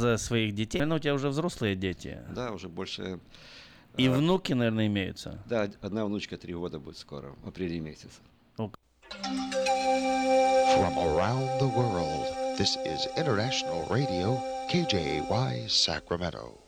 за своих детей. Но у тебя уже взрослые дети. Да, уже больше... И а, внуки, наверное, имеются. Да, одна внучка три года будет скоро, в апреле месяце. From around the world, this is International Radio, KJY, Sacramento.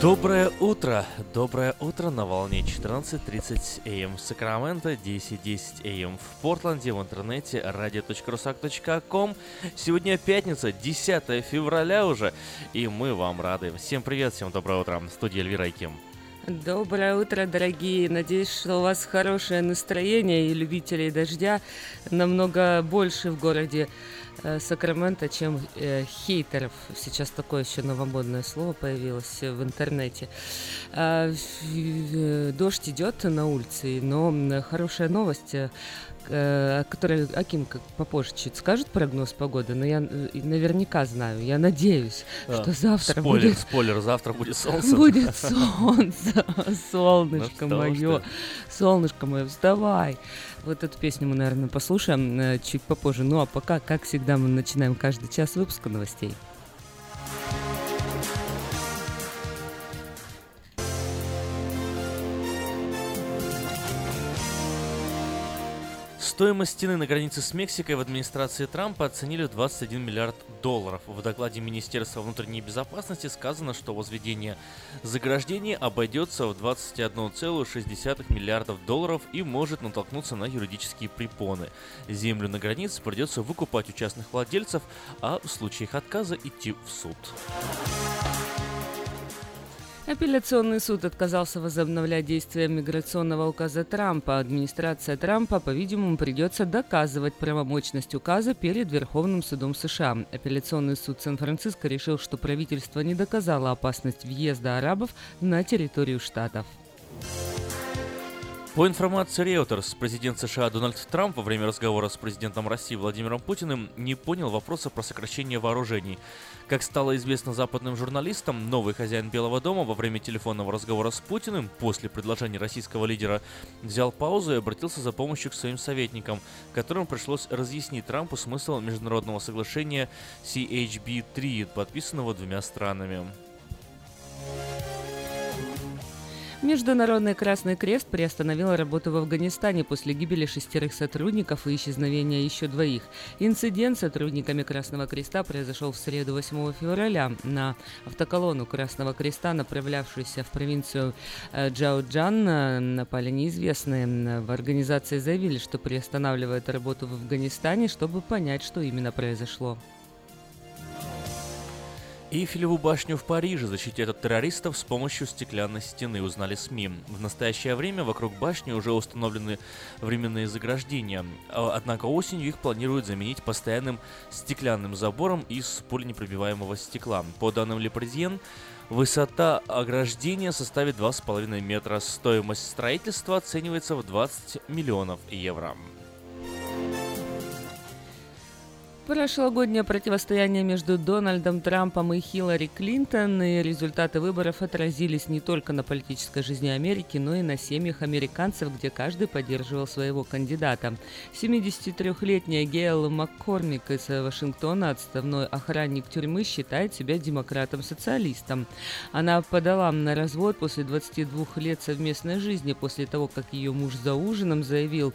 Доброе утро! Доброе утро на волне 14.30 АМ в Сакраменто, 10.10 АМ в Портленде, в интернете radio.rusak.com. Сегодня пятница, 10 февраля уже, и мы вам рады. Всем привет, всем доброе утро. Студия Эльвира и Ким. Доброе утро, дорогие. Надеюсь, что у вас хорошее настроение и любителей дождя намного больше в городе Сакраменто, чем э, хейтеров. Сейчас такое еще новомодное слово появилось в интернете. А, э, дождь идет на улице, но хорошая новость э, который Аким как попозже чуть скажет прогноз погоды, но я э, наверняка знаю, я надеюсь, А, что завтра спойлер, будет спойлер, завтра будет солнце. Будет солнце, солнышко Ну, мое, солнышко мое, вставай. Вот эту песню мы, наверное, послушаем э, чуть попозже. Ну а пока, как всегда, всегда, мы начинаем каждый час выпуска новостей. Стоимость стены на границе с Мексикой в администрации Трампа оценили в 21 миллиард долларов. В докладе Министерства внутренней безопасности сказано, что возведение заграждений обойдется в 21,6 миллиардов долларов и может натолкнуться на юридические препоны. Землю на границе придется выкупать у частных владельцев, а в случае их отказа идти в суд. Апелляционный суд отказался возобновлять действие миграционного указа Трампа. Администрация Трампа, по-видимому, придется доказывать правомочность указа перед Верховным судом США. Апелляционный суд Сан-Франциско решил, что правительство не доказало опасность въезда арабов на территорию штатов. По информации Reuters, президент США Дональд Трамп во время разговора с президентом России Владимиром Путиным не понял вопроса про сокращение вооружений. Как стало известно западным журналистам, новый хозяин Белого дома во время телефонного разговора с Путиным после предложения российского лидера взял паузу и обратился за помощью к своим советникам, которым пришлось разъяснить Трампу смысл международного соглашения CHB-3, подписанного двумя странами. Международный Красный Крест приостановил работу в Афганистане после гибели шестерых сотрудников и исчезновения еще двоих. Инцидент с сотрудниками Красного Креста произошел в среду 8 февраля. На автоколонну Красного Креста, направлявшуюся в провинцию э, Джаоджан, э, напали неизвестные. В организации заявили, что приостанавливают работу в Афганистане, чтобы понять, что именно произошло. Эйфелеву башню в Париже защитят от террористов с помощью стеклянной стены, узнали СМИ. В настоящее время вокруг башни уже установлены временные заграждения, а, однако осенью их планируют заменить постоянным стеклянным забором из пуленепробиваемого стекла. По данным Лепрезьен, Высота ограждения составит 2,5 метра. Стоимость строительства оценивается в 20 миллионов евро. Прошлогоднее противостояние между Дональдом Трампом и Хиллари Клинтон и результаты выборов отразились не только на политической жизни Америки, но и на семьях американцев, где каждый поддерживал своего кандидата. 73-летняя Гейл Маккормик из Вашингтона, отставной охранник тюрьмы, считает себя демократом-социалистом. Она подала на развод после 22 лет совместной жизни, после того, как ее муж за ужином заявил,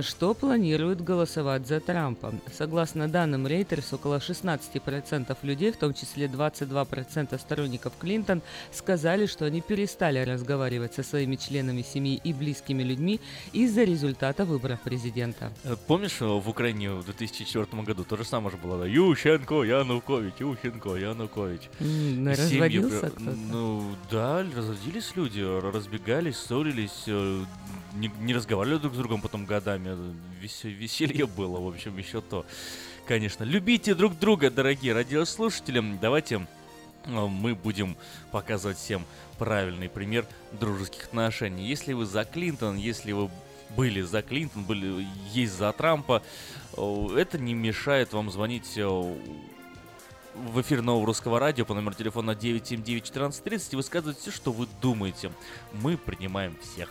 что планирует голосовать за Трампа. Согласно данным данным Reuters, около 16% людей, в том числе 22% сторонников Клинтон, сказали, что они перестали разговаривать со своими членами семьи и близкими людьми из-за результата выборов президента. Э, помнишь, э, в Украине в 2004 году то же самое же было, да? Ющенко, Янукович, Ющенко, Янукович. М, Разводился кто-то? Ну, да, разродились люди, разбегались, ссорились, э, не, не разговаривали друг с другом потом годами. Весе- веселье было, в общем, еще то. Конечно, любите друг друга, дорогие радиослушатели. Давайте э, мы будем показывать всем правильный пример дружеских отношений. Если вы за Клинтон, если вы были за Клинтон, были есть за Трампа, это не мешает вам звонить в эфир нового русского радио по номеру телефона 979-1430 и высказывать все, что вы думаете. Мы принимаем всех.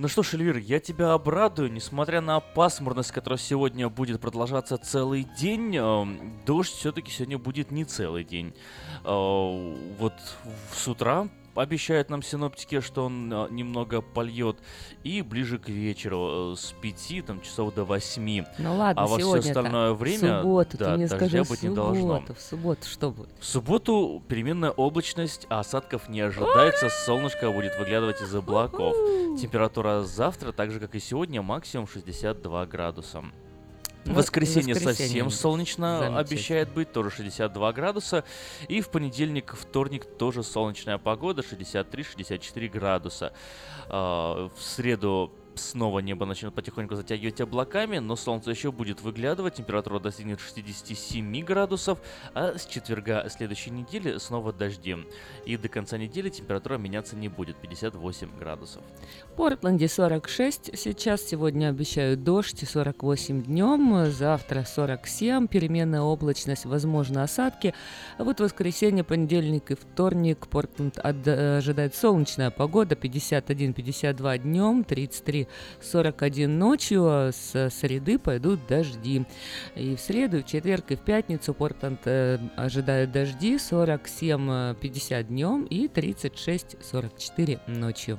Ну что ж, Эльвир, я тебя обрадую, несмотря на пасмурность, которая сегодня будет продолжаться целый день, э, дождь все-таки сегодня будет не целый день. Э, вот с утра обещают нам синоптики, что он э, немного польет, и ближе к вечеру, э, с 5 там, часов до 8. Ну ладно, А во все остальное время, в субботу, да, ты мне скажи, быть в не должно. субботу, в субботу что будет? В субботу переменная облачность, а осадков не ожидается, солнышко будет выглядывать из облаков. Температура завтра, так же как и сегодня, максимум 62 градуса. В Ну, воскресенье воскресенье совсем солнечно замечательно. обещает быть, тоже 62 градуса. И в понедельник, вторник тоже солнечная погода, 63-64 градуса. А, В среду снова небо начнет потихоньку затягивать облаками, но солнце еще будет выглядывать, температура достигнет 67 градусов, а с четверга следующей недели снова дожди. И до конца недели температура меняться не будет, 58 градусов. В Портленде 46 сейчас, сегодня обещают дождь, 48 днем, завтра 47, переменная облачность, возможно осадки. А вот воскресенье, понедельник и вторник Портленд ожидает солнечная погода, 51-52 днем, 33-41 ночью, а с среды пойдут дожди. И в среду, в четверг, и в пятницу Портленд э, ожидает дожди, 47-50 днем и 36-44 ночью.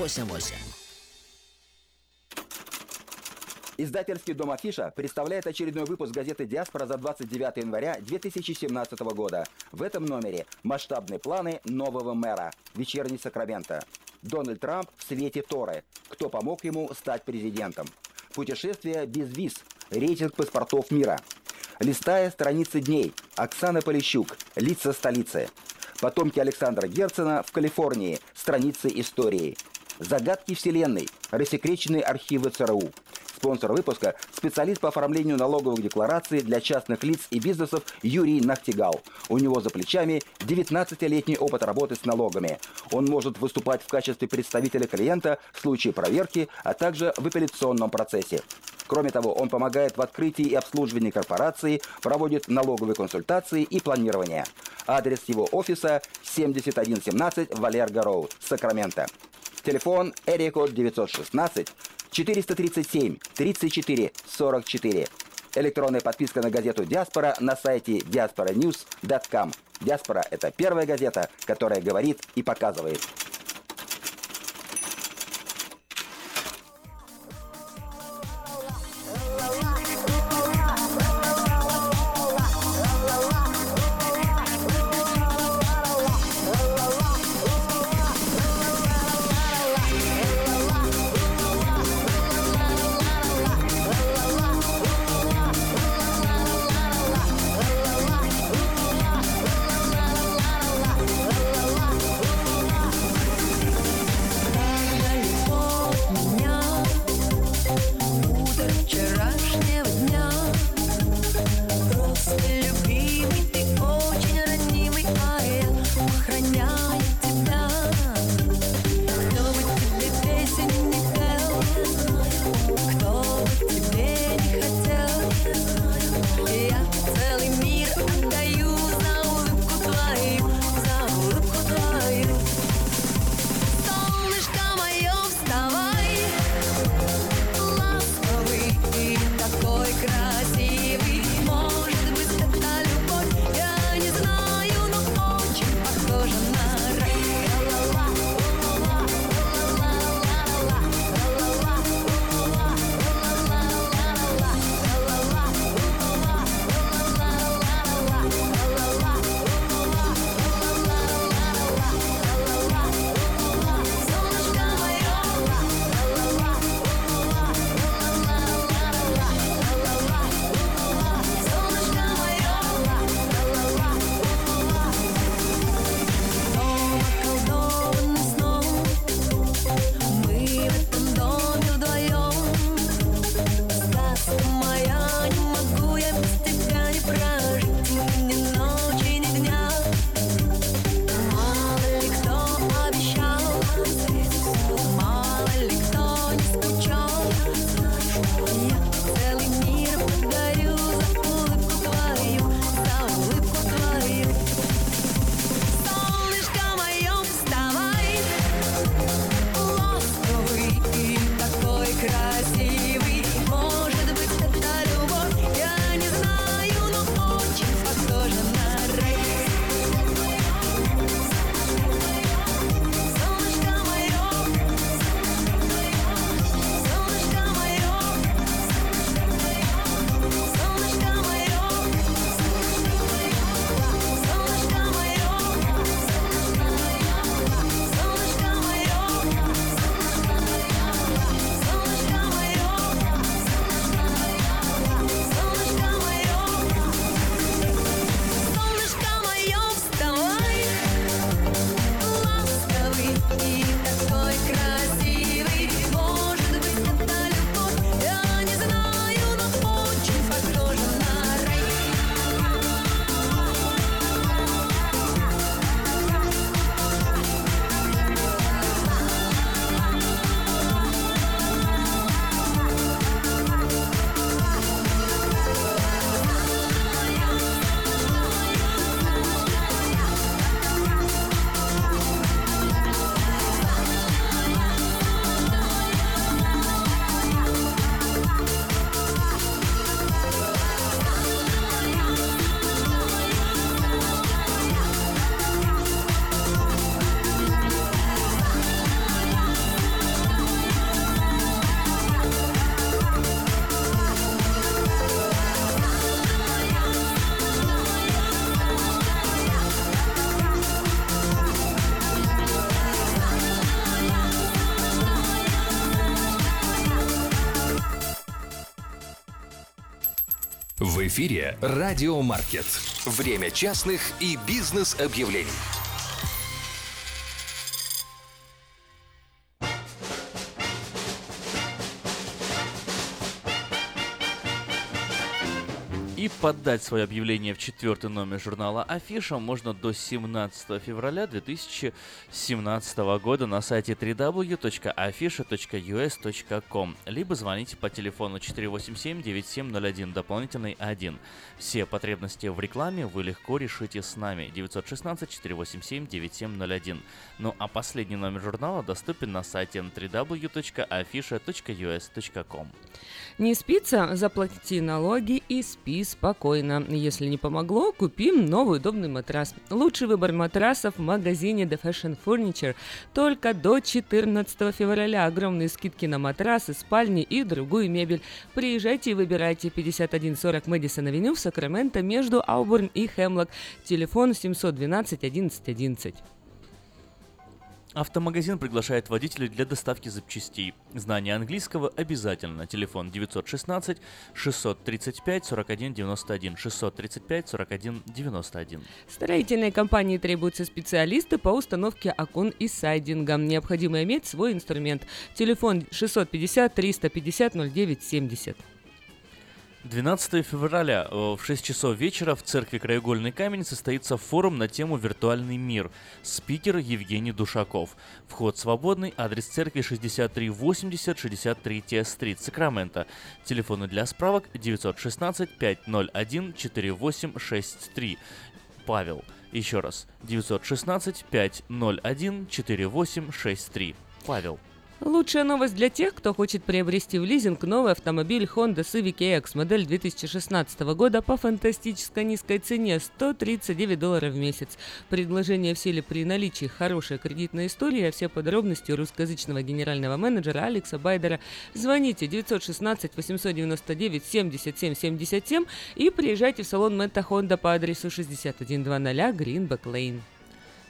Издательский дом Афиша представляет очередной выпуск газеты «Диаспора» за 29 января 2017 года. В этом номере масштабные планы нового мэра. Вечерний Сакраменто. Дональд Трамп в свете Торы. Кто помог ему стать президентом? Путешествие без виз. Рейтинг паспортов мира. Листая страницы дней. Оксана Полищук. Лица столицы. Потомки Александра Герцена в Калифорнии. Страницы истории. Загадки Вселенной. Рассекреченные архивы ЦРУ. Спонсор выпуска – специалист по оформлению налоговых деклараций для частных лиц и бизнесов Юрий Нахтигал. У него за плечами 19-летний опыт работы с налогами. Он может выступать в качестве представителя клиента в случае проверки, а также в апелляционном процессе. Кроме того, он помогает в открытии и обслуживании корпорации, проводит налоговые консультации и планирование. Адрес его офиса 7117 Валерго Роуд, Сакраменто. Телефон Эрикод 916 437 34 44. Электронная подписка на газету «Диаспора» на сайте diasporanews.com. «Диаспора» — это первая газета, которая говорит и показывает. Эфире «Радиомаркет». Время частных и бизнес-объявлений. Подать свое объявление в четвертый номер журнала Афиша можно до 17 февраля 2017 года на сайте www.afisha.us.com либо звоните по телефону 487-9701, дополнительный 1. Все потребности в рекламе вы легко решите с нами 916-487-9701. Ну а последний номер журнала доступен на сайте www.afisha.us.com. Не спится? Заплати налоги и спи спокойно. Если не помогло, купим новый удобный матрас. Лучший выбор матрасов в магазине The Fashion Furniture. Только до 14 февраля огромные скидки на матрасы, спальни и другую мебель. Приезжайте и выбирайте 5140 Мэдисон Авеню в Сакраменто между Аубурн и Хемлок. Телефон 712 11 11. Автомагазин приглашает водителей для доставки запчастей. Знание английского обязательно. Телефон 916 635 41 91 635 41 91. Строительной компании требуются специалисты по установке окон и сайдинга. Необходимо иметь свой инструмент. Телефон 650 350 09 70. 12 февраля э, в 6 часов вечера в церкви Краеугольный камень состоится форум на тему «Виртуальный мир». Спикер Евгений Душаков. Вход свободный. Адрес церкви 6380 63 стрит, Сакраменто. Телефоны для справок 916 501 4863. Павел. Еще раз. 916 501 4863. Павел. Лучшая новость для тех, кто хочет приобрести в лизинг новый автомобиль Honda Civic EX модель 2016 года по фантастической низкой цене 139 долларов в месяц. Предложение в силе при наличии хорошей кредитной истории, а все подробности у русскоязычного генерального менеджера Алекса Байдера. Звоните 916 899 77 77 и приезжайте в салон Мэтта Honda по адресу 6100 Greenback Lane.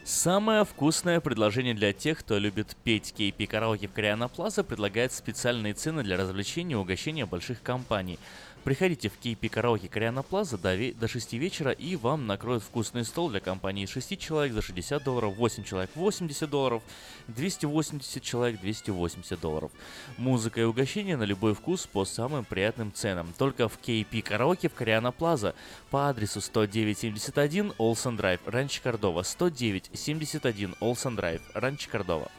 Самое вкусное предложение для тех, кто любит петь кейпи караоке в Кориана Плаза, предлагает специальные цены для развлечения и угощения больших компаний. Приходите в Кейпи Караоке Кориана Плаза до, до 6 вечера и вам накроют вкусный стол для компании 6 человек за 60 долларов, 8 человек 80 долларов, 280 человек 280 долларов. Музыка и угощение на любой вкус по самым приятным ценам. Только в Кейпи Караоке в Кориана Плаза по адресу 10971 Олсен Драйв, Ранч Кордова, 10971 Олсен Драйв, Ранч Кордова.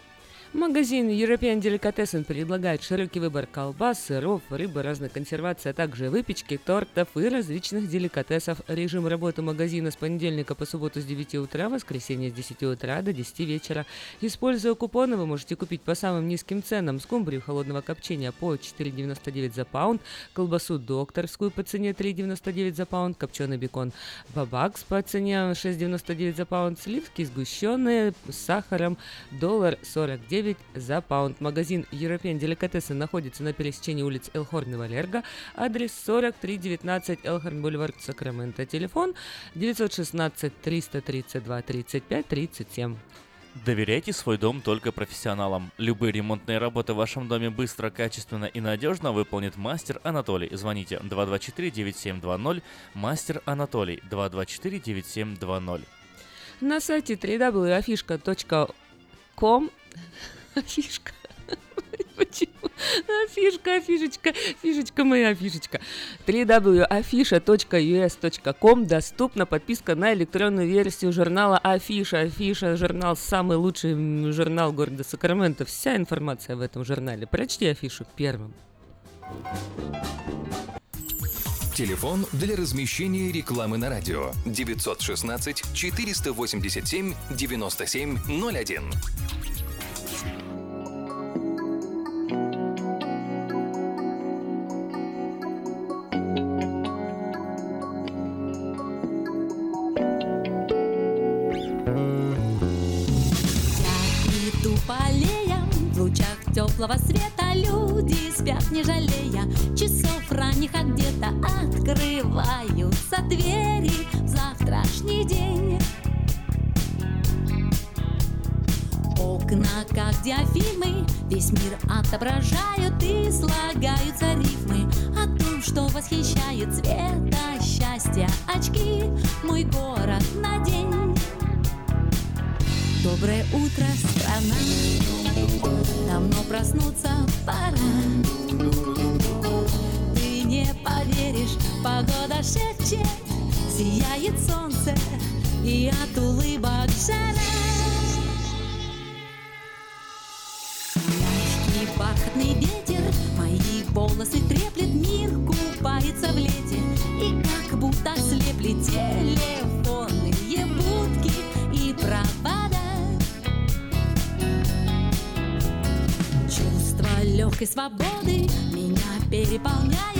Магазин European Delicatessen предлагает широкий выбор колбас, сыров, рыбы разной консервации, а также выпечки, тортов и различных деликатесов. Режим работы магазина с понедельника по субботу с 9 утра, воскресенье с 10 утра до 10 вечера. Используя купоны, вы можете купить по самым низким ценам скумбрию холодного копчения по 4,99 за паунд, колбасу докторскую по цене 3,99 за паунд, копченый бекон бабакс по цене 6,99 за паунд, сливки сгущенные с сахаром, доллар 49 за паунд. Магазин European Delicatessen находится на пересечении улиц Элхорн и Валерго. Адрес 4319 Элхорн Бульвар, Сакраменто. Телефон 916 332 35 37. Доверяйте свой дом только профессионалам. Любые ремонтные работы в вашем доме быстро, качественно и надежно выполнит мастер Анатолий. Звоните 224-9720, мастер Анатолий 224-9720. На сайте www.afishka.com Афишка. Почему? Афишка, афишечка, фишечка моя, афишечка. www.afisha.us.com доступна подписка на электронную версию журнала Афиша. Афиша – журнал, самый лучший журнал города Сакраменто. Вся информация в этом журнале. Прочти афишу первым. Телефон для размещения рекламы на радио 916 487 9701. Не жалея часов ранних, а где-то Открываются двери в завтрашний день. Окна, как диафильмы, весь мир отображают И слагаются рифмы о том, что восхищает цвета счастья очки, мой город на день. Доброе утро, и от улыбок жара. Мягкий бархатный ветер мои волосы треплет, мир купается в лете и как будто слепли телефонные будки и провода. Чувство легкой свободы меня переполняет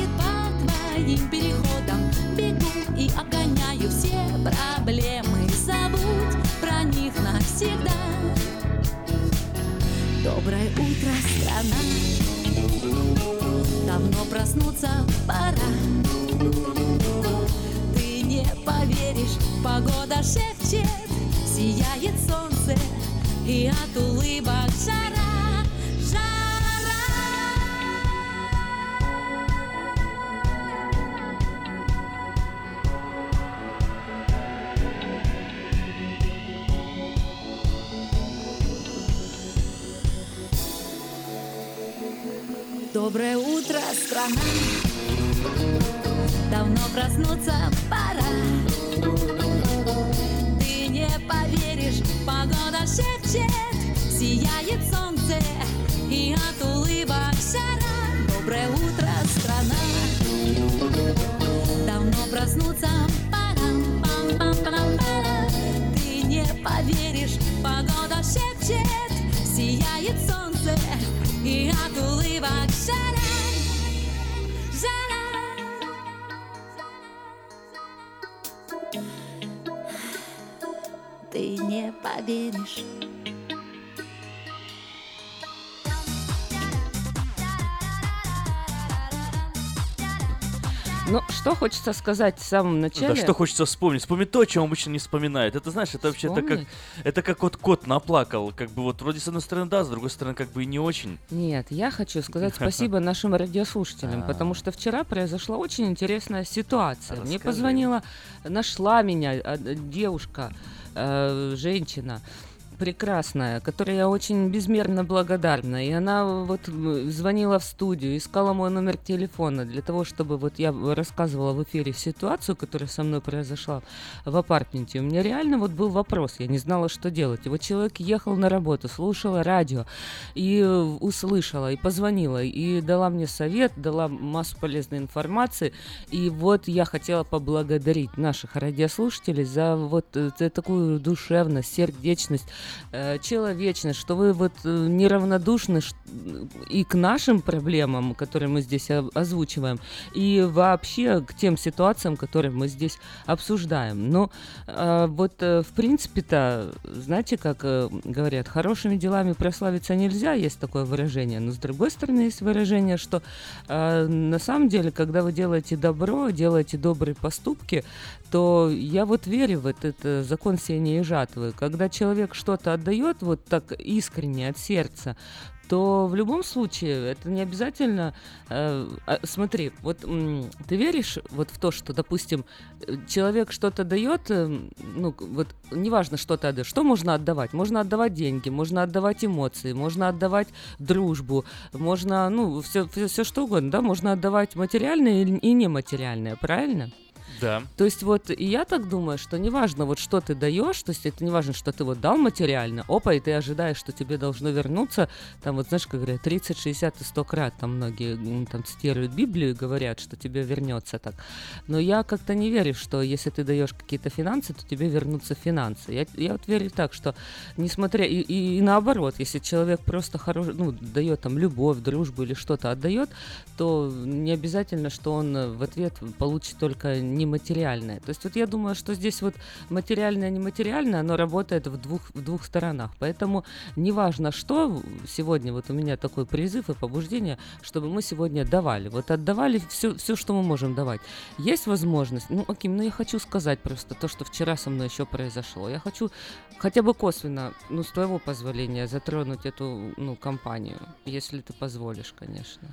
хочется сказать в самом начале? Да что хочется вспомнить? Вспомнить то, о чем обычно не вспоминают. Это знаешь, это вообще это как, это как вот кот наплакал. Как бы вот вроде с одной стороны да, с другой стороны как бы и не очень. Нет, я хочу сказать спасибо нашим радиослушателям, А. потому что вчера произошла очень интересная ситуация. Мне позвонила, нашла меня э, девушка, э, женщина прекрасная, которой я очень безмерно благодарна. И она вот звонила в студию, искала мой номер телефона для того, чтобы вот я рассказывала в эфире ситуацию, которая со мной произошла в апартменте. У меня реально вот был вопрос, я не знала, что делать. И вот человек ехал на работу, слушала радио и э, услышала, и позвонила, и дала мне совет, дала массу полезной информации. И вот я хотела поблагодарить наших радиослушателей за вот э, такую душевность, сердечность, э, человечность, что вы вот э, неравнодушны и к нашим проблемам, которые мы здесь озвучиваем, и вообще к тем ситуациям, которые мы здесь обсуждаем. Но э, вот э, в принципе-то, знаете, как говорят, хорошими делами прославиться нельзя, есть такое выражение, но с другой стороны есть выражение, что на самом деле, когда вы делаете добро, делаете добрые поступки, то я вот верю в этот закон сеяния и жатвы. Когда человек что-то отдает вот так искренне от сердца, то в любом случае это не обязательно. э, а, смотри, вот ты веришь вот в то, что, допустим, человек что-то дает, э, ну вот неважно, что ты отдаешь, что можно отдавать? Можно отдавать деньги, можно отдавать эмоции, можно отдавать дружбу, можно, ну все, все, что угодно, да, можно отдавать материальное и и нематериальное, правильно? Да. То есть вот и я так думаю, что неважно вот что ты даешь, то есть это не важно, что ты вот дал материально, опа, и ты ожидаешь, что тебе должно вернуться, там вот знаешь, как говорят, 30, 60 и 100 крат, там многие там цитируют Библию и говорят, что тебе вернется так. Но я как-то не верю, что если ты даешь какие-то финансы, то тебе вернутся финансы. Я, я вот верю так, что несмотря и, и, и наоборот, если человек просто хорош, ну, дает там любовь, дружбу или что-то отдает, то не обязательно, что он в ответ получит только нематериальное. То есть вот я думаю, что здесь вот материальное, нематериальное, оно работает в двух, в двух сторонах. Поэтому неважно что, сегодня вот у меня такой призыв и побуждение, чтобы мы сегодня давали. Вот отдавали все, все, что мы можем давать. Есть возможность, ну, окей, ну я хочу сказать просто то, что вчера со мной еще произошло. Я хочу хотя бы косвенно, ну, с твоего позволения, затронуть эту, ну, компанию, если ты позволишь, конечно.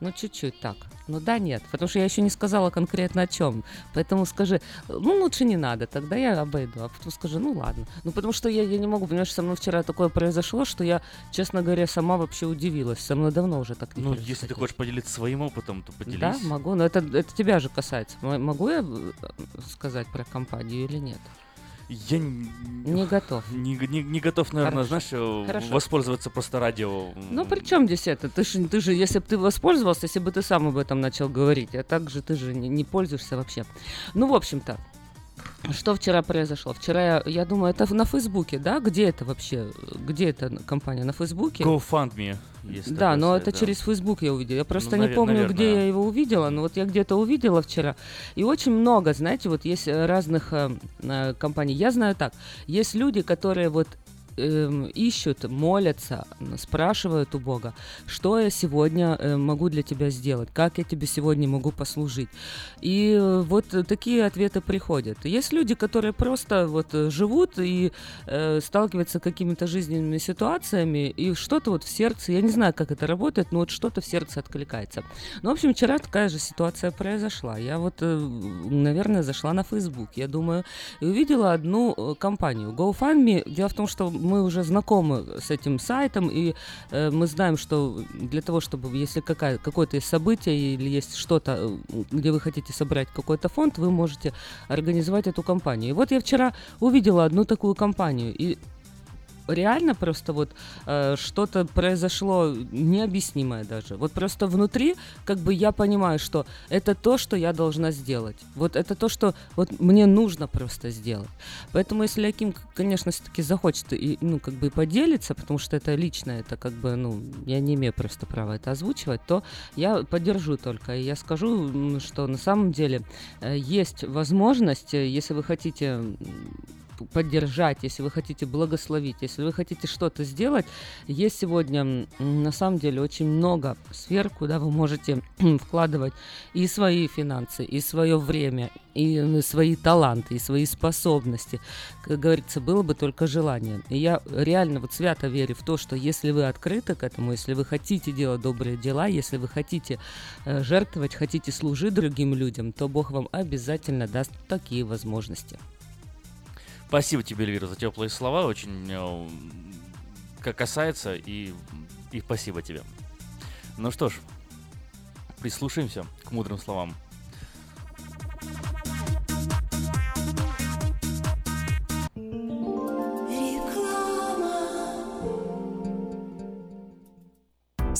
Ну, чуть-чуть так. Ну да, нет, потому что я еще не сказала конкретно о чем. Поэтому скажи, ну лучше не надо, тогда я обойду. А потом скажи, ну ладно. Ну потому что я, я не могу, понимаешь, со мной вчера такое произошло, что я, честно говоря, сама вообще удивилась. Со мной давно уже так не Ну, если ты хочешь поделиться своим опытом, то поделись. Да, могу, но это, это тебя же касается. Могу я э, сказать про компанию или нет? Я Не готов. Не, не- не готов, наверное, Хорошо. знаешь, э, Хорошо. воспользоваться просто радио. Ну, при чем здесь это? Ты же, ты же, если бы ты воспользовался, если бы ты сам об этом начал говорить, а так же ты же не, не пользуешься вообще. Ну, в общем-то, что вчера произошло? Вчера, я, я думаю, это на Фейсбуке, да? Где это вообще? Где эта компания? На Фейсбуке? GoFundMe есть Да, но сайт, это да. через Facebook я увидела. Я просто Ну, не помню, где наверное. я его увидела, но вот я где-то увидела вчера. И очень много, знаете, вот есть разных э, э, компаний. Я знаю так, есть люди, которые вот эм, ищут, молятся, спрашивают у Бога, что я сегодня э, могу для тебя сделать, как я тебе сегодня могу послужить. И э, вот такие ответы приходят. Есть люди, которые просто вот э, живут и сталкиваются с какими-то жизненными ситуациями, и что-то вот в сердце, я не знаю, как это работает, но вот что-то в сердце откликается. Ну, в общем, вчера такая же ситуация произошла. Я вот, наверное, зашла на Facebook, я думаю, и увидела одну компанию GoFundMe. Дело в том, что мы уже знакомы с этим сайтом, и э, мы знаем, что для того, чтобы, если какая, какое-то есть событие или есть что-то, э, где вы хотите собрать какой-то фонд, вы можете организовать эту компанию. И вот я вчера увидела одну такую компанию, и реально просто вот э, что-то произошло необъяснимое даже. Вот просто внутри, как бы я понимаю, что это то, что я должна сделать. Вот это то, что вот мне нужно просто сделать. Поэтому если Аким, конечно, все-таки захочет и, ну, как бы поделиться, потому что это лично, это как бы, ну, я не имею просто права это озвучивать, то я поддержу только. И я скажу, что на самом деле э, есть возможность, э, если вы хотите поддержать, если вы хотите благословить, если вы хотите что-то сделать, есть сегодня на самом деле очень много сфер, куда вы можете вкладывать и свои финансы, и свое время, и свои таланты, и свои способности. Как говорится, было бы только желание. И я реально вот свято верю в то, что если вы открыты к этому, если вы хотите делать добрые дела, если вы хотите э, жертвовать, хотите служить другим людям, то Бог вам обязательно даст такие возможности. Спасибо тебе, Эльвира, за теплые слова. Очень э, как касается и, и спасибо тебе. Ну что ж, прислушаемся к мудрым словам.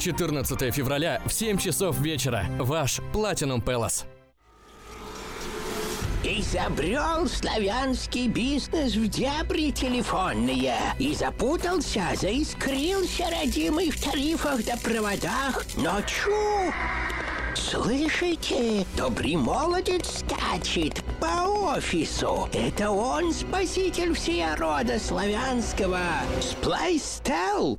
14 февраля в 7 часов вечера. Ваш Platinum Palace. Изобрел славянский бизнес в дебри телефонные и запутался, заискрился родимый в тарифах да проводах. Но чу! Слышите? Добрый молодец скачет по офису. Это он спаситель всея рода славянского. Сплайстел.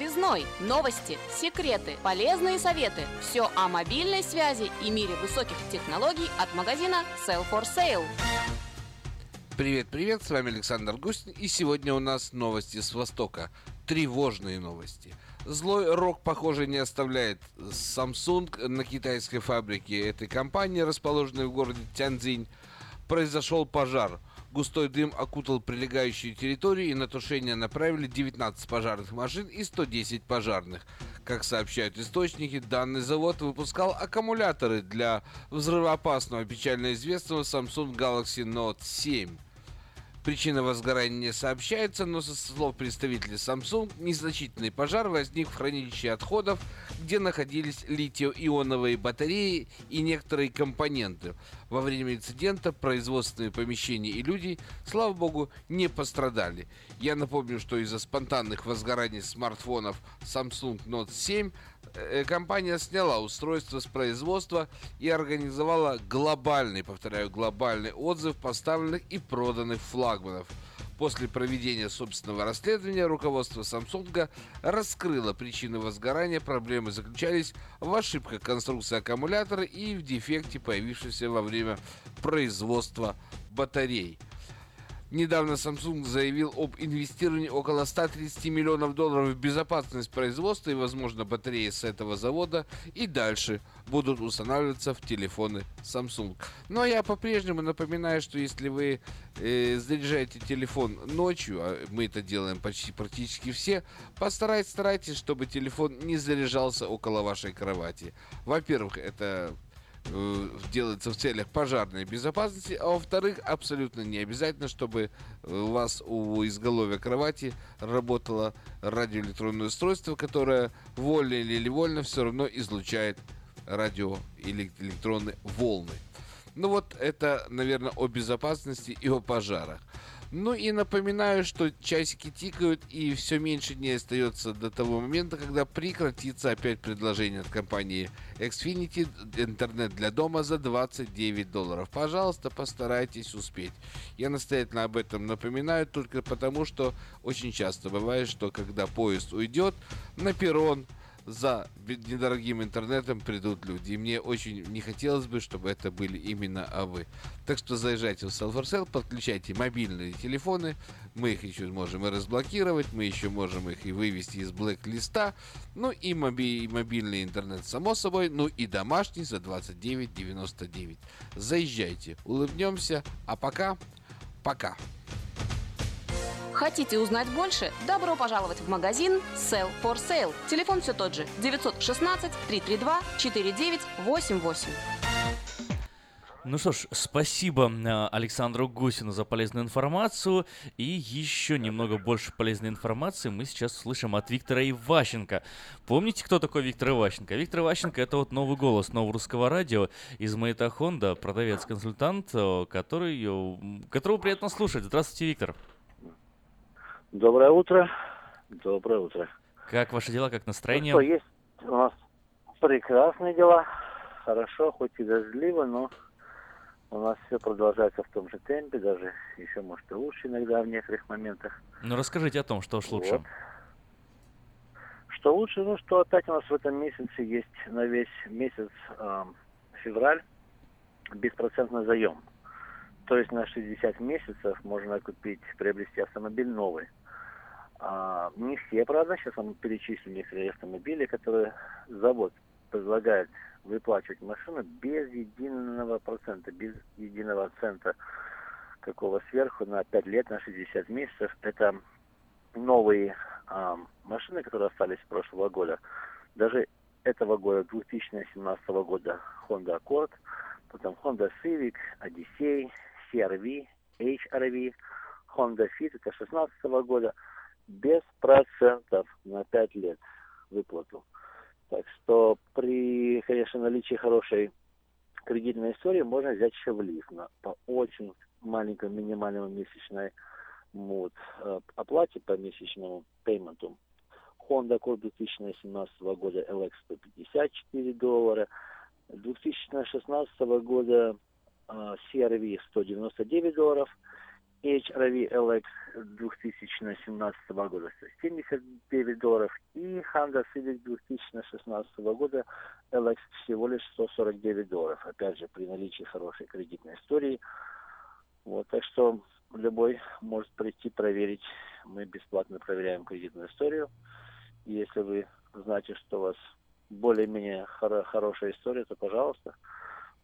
Связной. Новости, секреты, полезные советы. Все о мобильной связи и мире высоких технологий от магазина Sell for Sale. Привет, привет, с вами Александр Густин, и сегодня у нас новости с Востока. Тревожные новости. Злой рок, похоже, не оставляет Samsung на китайской фабрике этой компании, расположенной в городе Тяньцзинь. Произошел пожар. Густой дым окутал прилегающую территорию и на тушение направили 19 пожарных машин и 110 пожарных. Как сообщают источники, данный завод выпускал аккумуляторы для взрывоопасного печально известного Samsung Galaxy Note 7. Причина возгорания не сообщается, но со слов представителей Samsung, незначительный пожар возник в хранилище отходов, где находились литио-ионовые батареи и некоторые компоненты. Во время инцидента производственные помещения и люди, слава богу, не пострадали. Я напомню, что из-за спонтанных возгораний смартфонов Samsung Note 7 э, компания сняла устройство с производства и организовала глобальный, повторяю, глобальный отзыв поставленных и проданных флагманов. После проведения собственного расследования руководство Samsung раскрыло причины возгорания. Проблемы заключались в ошибках конструкции аккумулятора и в дефекте, появившемся во время производства батарей. Недавно Samsung заявил об инвестировании около 130 миллионов долларов в безопасность производства и, возможно, батареи с этого завода и дальше будут устанавливаться в телефоны Samsung. Но я по-прежнему напоминаю, что если вы э, заряжаете телефон ночью, а мы это делаем почти практически все, постарайтесь, старайтесь, чтобы телефон не заряжался около вашей кровати. Во-первых, это э, делается в целях пожарной безопасности, а во-вторых, абсолютно не обязательно, чтобы у вас у изголовья кровати работало радиоэлектронное устройство, которое вольно или невольно все равно излучает радио или электронные волны. Ну вот это, наверное, о безопасности и о пожарах. Ну и напоминаю, что часики тикают и все меньше дней остается до того момента, когда прекратится опять предложение от компании Xfinity интернет для дома за 29 долларов. Пожалуйста, постарайтесь успеть. Я настоятельно об этом напоминаю только потому, что очень часто бывает, что когда поезд уйдет на перрон, за недорогим интернетом придут люди. И мне очень не хотелось бы, чтобы это были именно а вы. Так что заезжайте в Sale, подключайте мобильные телефоны. Мы их еще можем и разблокировать, мы еще можем их и вывести из блэк-листа. Ну и, моби- мобильный интернет, само собой. Ну и домашний за 29,99. Заезжайте, улыбнемся. А пока, пока. Хотите узнать больше? Добро пожаловать в магазин Sell for Sale. Телефон все тот же 916 332 4988. Ну что ж, спасибо э, Александру Гусину за полезную информацию. И еще немного больше полезной информации мы сейчас слышим от Виктора Иващенко. Помните, кто такой Виктор Иващенко? Виктор Иващенко — это вот новый голос нового русского радио из Мэйта Хонда, продавец-консультант, э, который, э, которого приятно слушать. Здравствуйте, Виктор. Доброе утро. Доброе утро. Как ваши дела, как настроение? Ну что, есть у нас прекрасные дела. Хорошо, хоть и дождливо, но у нас все продолжается в том же темпе, даже еще, может, и лучше иногда в некоторых моментах. Ну, расскажите о том, что уж лучше. Вот. Что лучше, ну, что опять у нас в этом месяце есть на весь месяц э, февраль беспроцентный заем. То есть на 60 месяцев можно купить, приобрести автомобиль новый. А, не все, правда, сейчас вам перечислю некоторые автомобили, которые завод предлагает выплачивать машину без единого процента, без единого цента какого сверху на 5 лет, на 60 месяцев. Это новые а, машины, которые остались с прошлого года. Даже этого года, 2017 года, Honda Accord, потом Honda Civic, Odyssey, CRV, HRV, Honda Fit, это 16 года, без процентов на 5 лет выплату. Так что при, конечно, наличии хорошей кредитной истории можно взять еще в лист на, по очень маленькому минимальному месячной вот, э, оплате по месячному пейменту. Honda Accord 2017 года LX 154 доллара, 2016 года э, CRV 199 долларов, HRV LX 2017 года 179 долларов и Honda Civic 2016 года LX всего лишь 149 долларов. Опять же, при наличии хорошей кредитной истории. Вот, так что любой может прийти проверить. Мы бесплатно проверяем кредитную историю. И если вы знаете, что у вас более-менее хоро- хорошая история, то, пожалуйста,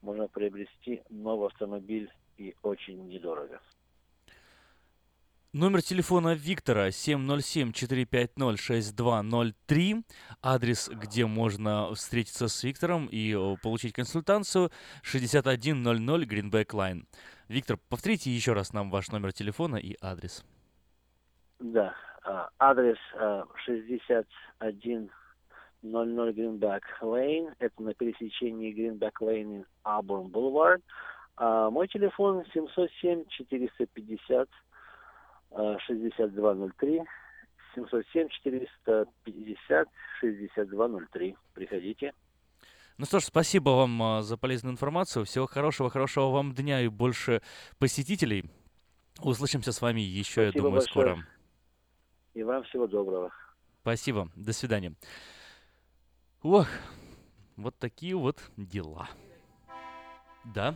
можно приобрести новый автомобиль и очень недорого. Номер телефона Виктора 707-450-6203. Адрес, где можно встретиться с Виктором и о, получить консультацию 6100 Greenback Line. Виктор, повторите еще раз нам ваш номер телефона и адрес. Да, а, адрес а, 6100 Greenback Lane. Это на пересечении Greenback Lane и Auburn Boulevard. А мой телефон 707 450 а, 6203 707 450 6203. Приходите. Ну что ж, спасибо вам а, за полезную информацию. Всего хорошего, хорошего вам дня и больше посетителей. Услышимся с вами еще, я Спасибо думаю, большое. скоро. И вам всего доброго. Спасибо. До свидания. Ох, вот такие вот дела. Да.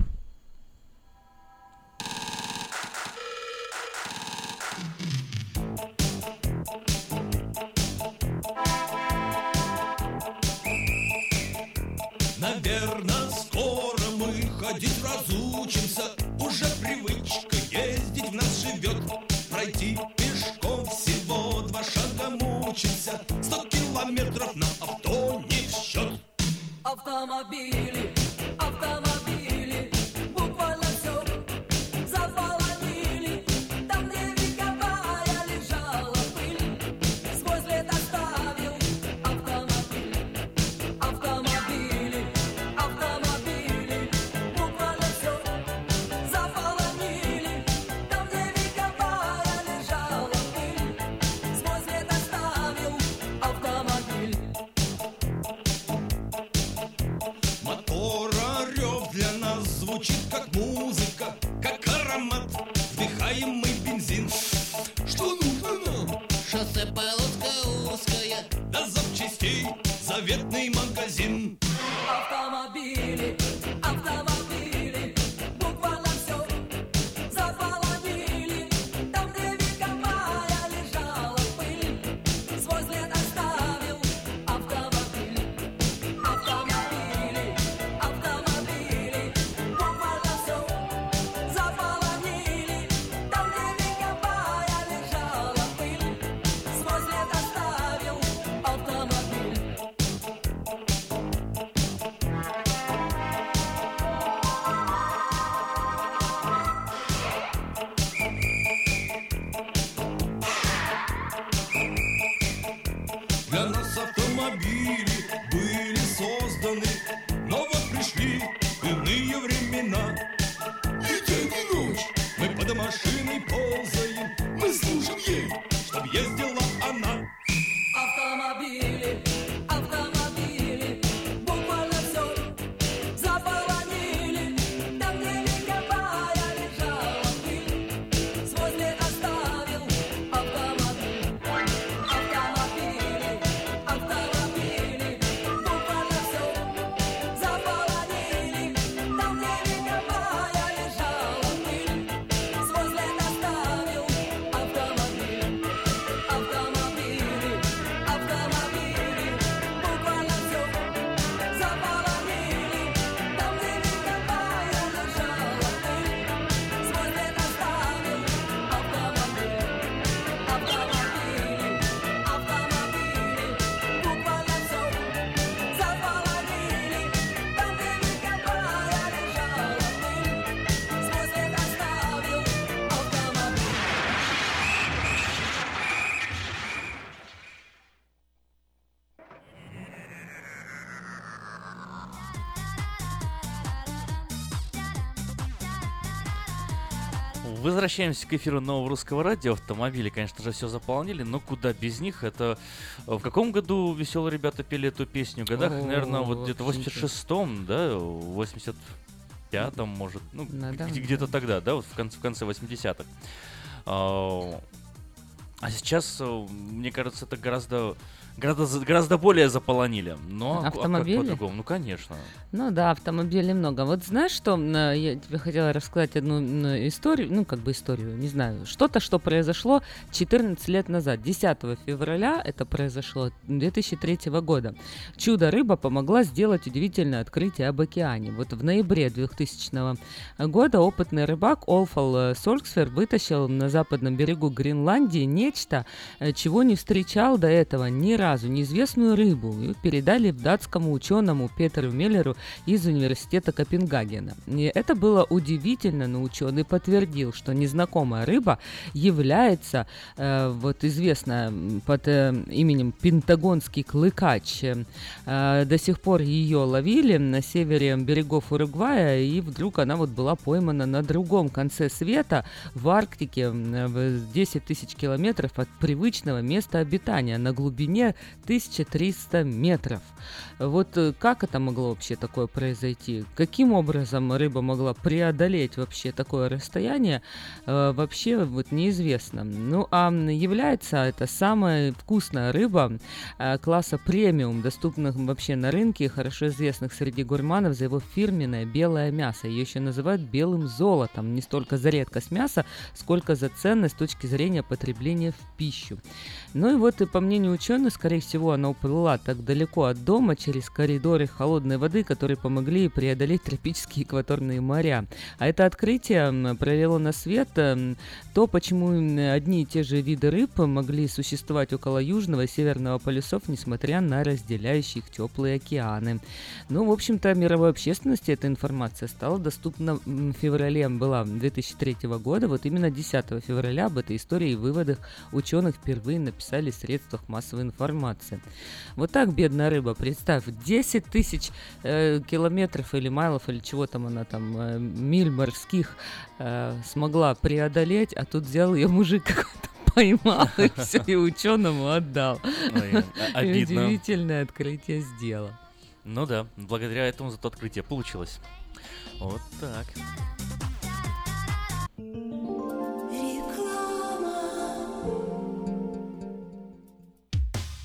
Наверно, скоро мы ходить разучимся. Уже привычка ездить в нас живет. Пройти пешком всего два шага мучимся. Сто километров на авто не в счет. Автомобили, Возвращаемся к эфиру нового русского радио. Автомобили, конечно же, все заполнили, но куда без них? Это э, в каком году веселые ребята пели эту песню? В годах, О, наверное, вот где-то в вообще. 86-м, да, в 85-м, может, ну, да, где- где-то тогда, да, вот в конце, в конце 80-х. А а сейчас, э, мне кажется, это гораздо, гораздо, гораздо более заполонили. Но а ку- а Автомобили? по-другому? Ну, конечно. Ну да, автомобилей много. Вот знаешь, что э, я тебе хотела рассказать одну м, историю, ну как бы историю, не знаю, что-то, что произошло 14 лет назад, 10 февраля это произошло 2003 года. Чудо-рыба помогла сделать удивительное открытие об океане. Вот в ноябре 2000 года опытный рыбак Олфал э, Сольксфер вытащил на западном берегу Гренландии нечто, э, чего не встречал до этого ни разу, неизвестную рыбу. Передали датскому ученому Петеру Меллеру из университета Копенгагена. И это было удивительно, но ученый подтвердил, что незнакомая рыба является э, вот известная под э, именем Пентагонский клыкач. Э, до сих пор ее ловили на севере берегов Уругвая, и вдруг она вот была поймана на другом конце света в Арктике, в 10 тысяч километров от привычного места обитания на глубине 1300 метров. Вот э, как это могло вообще такое произойти? Каким образом рыба могла преодолеть вообще такое расстояние? Э, вообще вот неизвестно. Ну а является это самая вкусная рыба э, класса премиум, доступных вообще на рынке, хорошо известных среди гурманов за его фирменное белое мясо. Ее еще называют белым золотом, не столько за редкость мяса, сколько за ценность с точки зрения потребления в пищу. Ну и вот, и по мнению ученых, скорее всего, она уплыла так далеко от дома через коридоры холодной воды, которые помогли преодолеть тропические экваторные моря. А это открытие м, провело на свет то, почему одни и те же виды рыб могли существовать около южного и северного полюсов, несмотря на разделяющие их теплые океаны. Ну, в общем-то, мировой общественности эта информация стала доступна в феврале, была 2003 года. Вот именно 10 февраля об этой истории и выводах ученых впервые написали в средствах массовой информации. Вот так бедная рыба, представь, 10 тысяч э, километров или майлов, или чего там она там, э, миль морских э, смогла преодолеть, а тут взял ее мужик какой-то поймал и все, и ученому отдал. Ой, И. Удивительное открытие сделал. Ну да, благодаря этому зато открытие получилось. Вот так.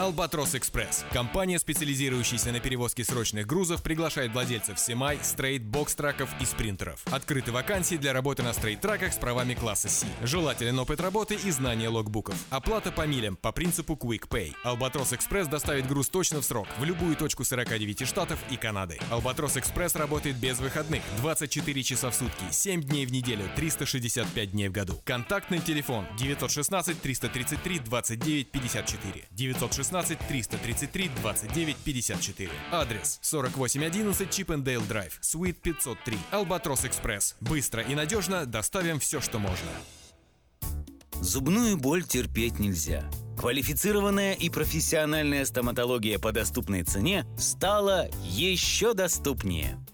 Albatross Express. Компания, специализирующаяся на перевозке срочных грузов, приглашает владельцев semi, straight, box- truck ов и спринтеров. Открыты вакансии для работы на straight- truck ах с правами класса C. Желателен опыт работы и знание logbook ов. Оплата по милям по принципу Quick Pay. Albatross Express доставит груз точно в срок в любую точку 49 штатов и Канады. Albatross Express работает без выходных 24 часа в сутки, 7 дней в неделю, 365 дней в году. Контактный телефон 916 333 29 54. 916 333 29 54. Адрес 4811 Чипендейл Драйв, Суит 503. Албатрос Экспресс. Быстро и надежно доставим все, что можно. Зубную боль терпеть нельзя. Квалифицированная и профессиональная стоматология по доступной цене стала еще доступнее.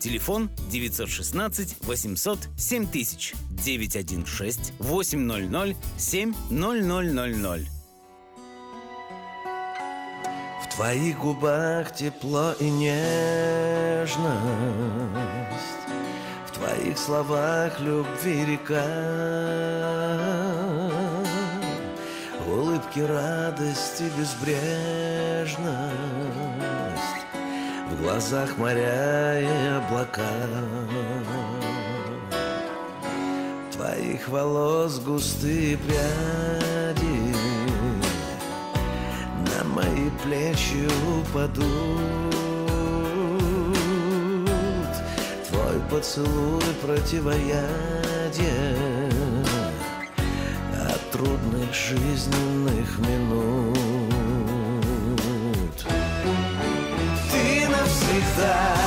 Телефон 916 800 7000 916 800 7000. В твоих губах тепло и нежность. В твоих словах любви река. В улыбке радости безбрежность В глазах моря и облака. Твоих волос густые пряди На мои плечи упадут. Твой поцелуй противоядие От трудных жизненных минут навсегда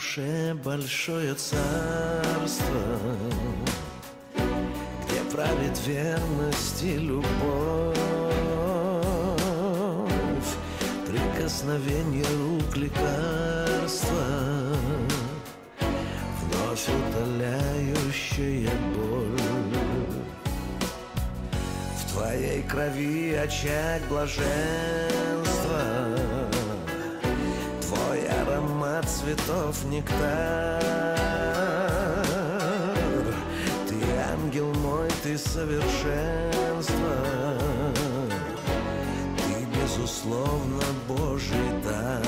душе большое царство, где правит верность и любовь, прикосновение рук лекарства, вновь утоляющая боль. В твоей крови очаг блаженства, аромат цветов нектар. Ты ангел мой, ты совершенство, Ты безусловно Божий дар.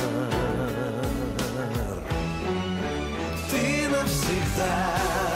Ты навсегда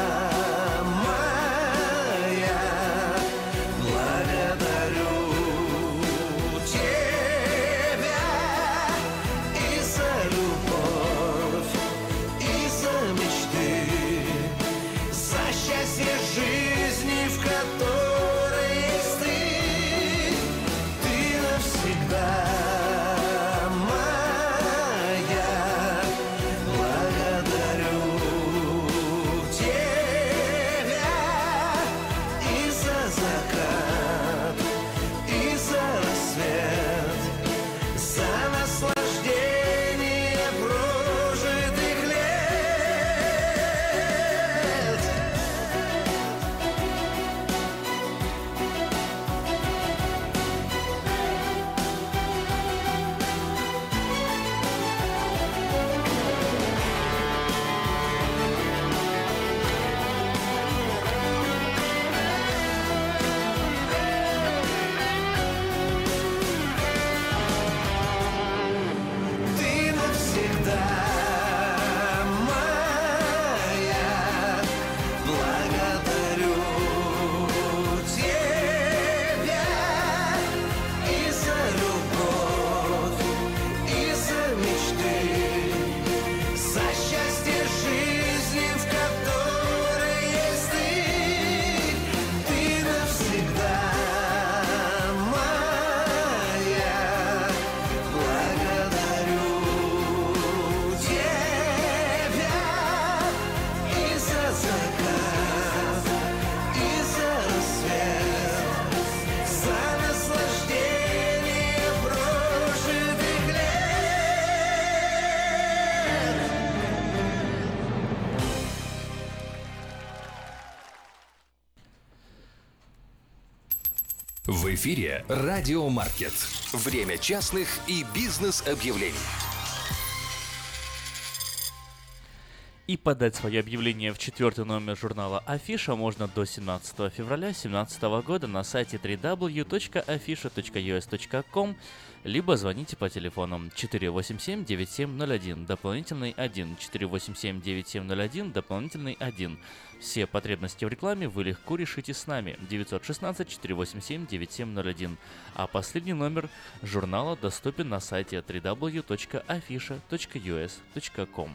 эфире «Радиомаркет». Время частных и бизнес-объявлений. И подать свое объявление в четвертый номер журнала Афиша можно до 17 февраля 2017 года на сайте www.afisha.us.com либо звоните по телефону 487-9701, дополнительный 1, 487-9701, дополнительный 1. Все потребности в рекламе вы легко решите с нами 916-487-9701. А последний номер журнала доступен на сайте www.afisha.us.com.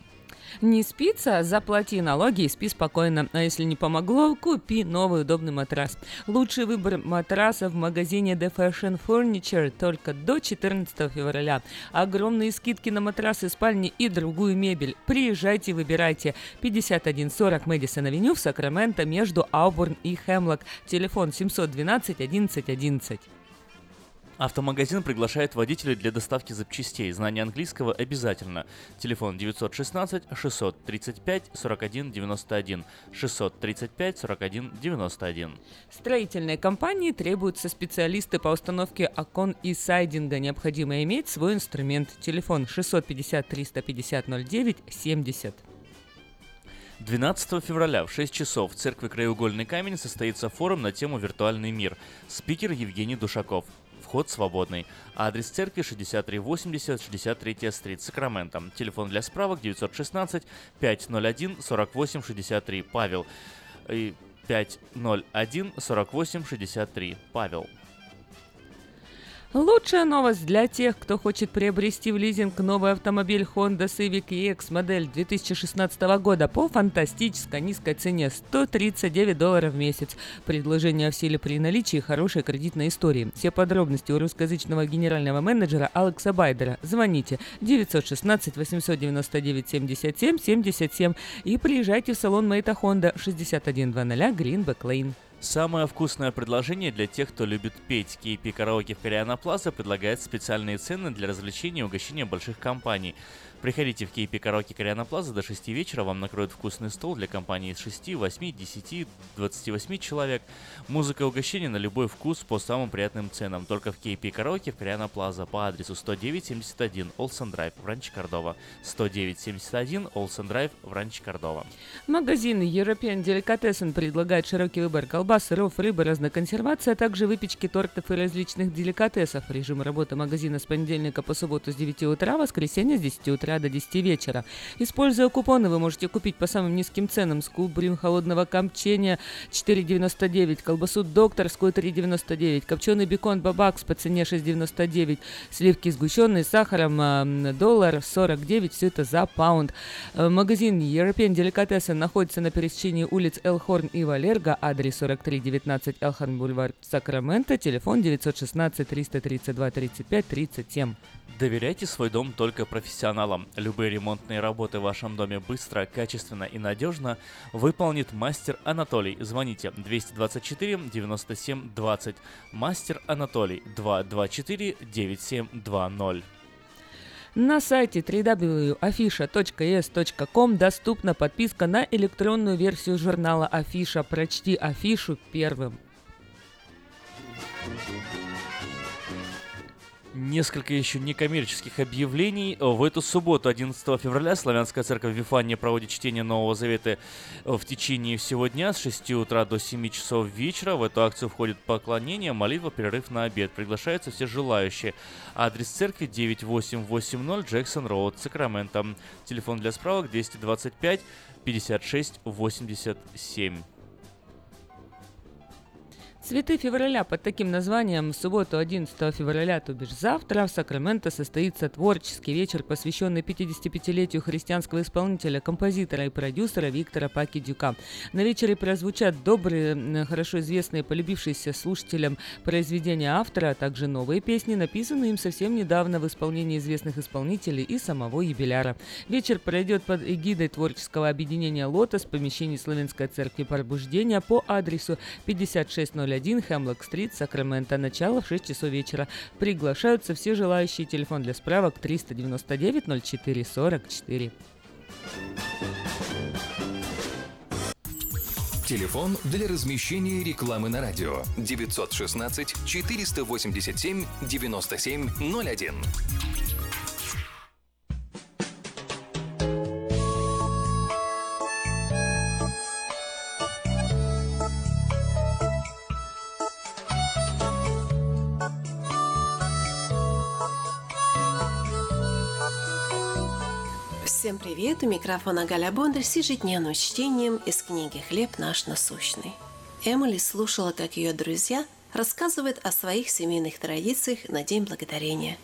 Не спится? Заплати налоги и спи спокойно. А если не помогло, купи новый удобный матрас. Лучший выбор матраса в магазине The Fashion Furniture только до 14 февраля. Огромные скидки на матрасы, спальни и другую мебель. Приезжайте, выбирайте. 5140 Мэдисон Авеню в Сакраменто между Аубурн и Хемлок. Телефон 712 11 11. Автомагазин приглашает водителей для доставки запчастей. Знание английского обязательно. Телефон 916 635 41 91 635 41 91. Строительные компании требуются специалисты по установке окон и сайдинга. Необходимо иметь свой инструмент. Телефон 650 350 09 70. 12 февраля в 6 часов в церкви Краеугольный камень состоится форум на тему «Виртуальный мир». Спикер Евгений Душаков. Вход свободный. Адрес церкви 6380 63 стрит, Сакраменто. Телефон для справок 916 501 48 63. Павел. И 501 48 63. Павел. Лучшая новость для тех, кто хочет приобрести в лизинг новый автомобиль Honda Civic EX модель 2016 года по фантастической низкой цене 139 долларов в месяц. Предложение в силе при наличии хорошей кредитной истории. Все подробности у русскоязычного генерального менеджера Алекса Байдера. Звоните 916 899 77 77 и приезжайте в салон Мэйта Honda 6100 Greenback Lane. Самое вкусное предложение для тех, кто любит петь. KP Караоке в Кориана Плаза предлагает специальные цены для развлечения и угощения больших компаний. Приходите в KP Караоке Кориана Плаза до 6 вечера, вам накроют вкусный стол для компании из 6, 8, 10, 28 человек. Музыка и угощение на любой вкус по самым приятным ценам. Только в KP Караоке в Кориана Плаза по адресу 10971 Олсен Драйв в Ранч Кордова. 10971 Олсен Драйв в Ранч Кордова. Магазин European Delicatessen предлагает широкий выбор колбас, сыров, рыбы, разной консервации, а также выпечки, тортов и различных деликатесов. Режим работы магазина с понедельника по субботу с 9 утра, воскресенье с 10 утра до 10 вечера. Используя купоны, вы можете купить по самым низким ценам скубрим холодного копчения 4,99, колбасу докторскую 3,99, копченый бекон бабакс по цене 6,99, сливки сгущенные с сахаром доллар 49, все это за паунд. Э, Магазин European Delicatessen находится на пересечении улиц Элхорн и Валерго, адрес 4319 Элхорн Бульвар, Сакраменто, телефон 916 332 35 37. Доверяйте свой дом только профессионалам. Любые ремонтные работы в вашем доме быстро, качественно и надежно выполнит мастер Анатолий. Звоните 224 97 20. Мастер Анатолий 224 9720. На сайте www.afisha.es.com доступна подписка на электронную версию журнала Афиша. Прочти афишу первым. Несколько еще некоммерческих объявлений. В эту субботу, 11 февраля, Славянская церковь Вифания проводит чтение Нового Завета в течение всего дня с 6 утра до 7 часов вечера. В эту акцию входит поклонение, молитва, перерыв на обед. Приглашаются все желающие. Адрес церкви 9880 Джексон Роуд, Сакраменто. Телефон для справок 225 56 87. Цветы февраля под таким названием в субботу 11 февраля, то бишь завтра, в Сакраменто состоится творческий вечер, посвященный 55-летию христианского исполнителя, композитора и продюсера Виктора Паки Дюка. На вечере прозвучат добрые, хорошо известные, полюбившиеся слушателям произведения автора, а также новые песни, написанные им совсем недавно в исполнении известных исполнителей и самого юбиляра. Вечер пройдет под эгидой творческого объединения «Лотос» в помещении Славянской церкви Пробуждения по адресу 5601 Хемлок-стрит, Сакраменто. Начало в 6 часов вечера. Приглашаются все желающие. Телефон для справок 399 04 44. Телефон для размещения рекламы на радио 916 487 9701. Всем привет! У микрофона Галя Бондарь с ежедневным чтением из книги «Хлеб наш насущный». Эмили слушала, как ее друзья рассказывают о своих семейных традициях на День Благодарения.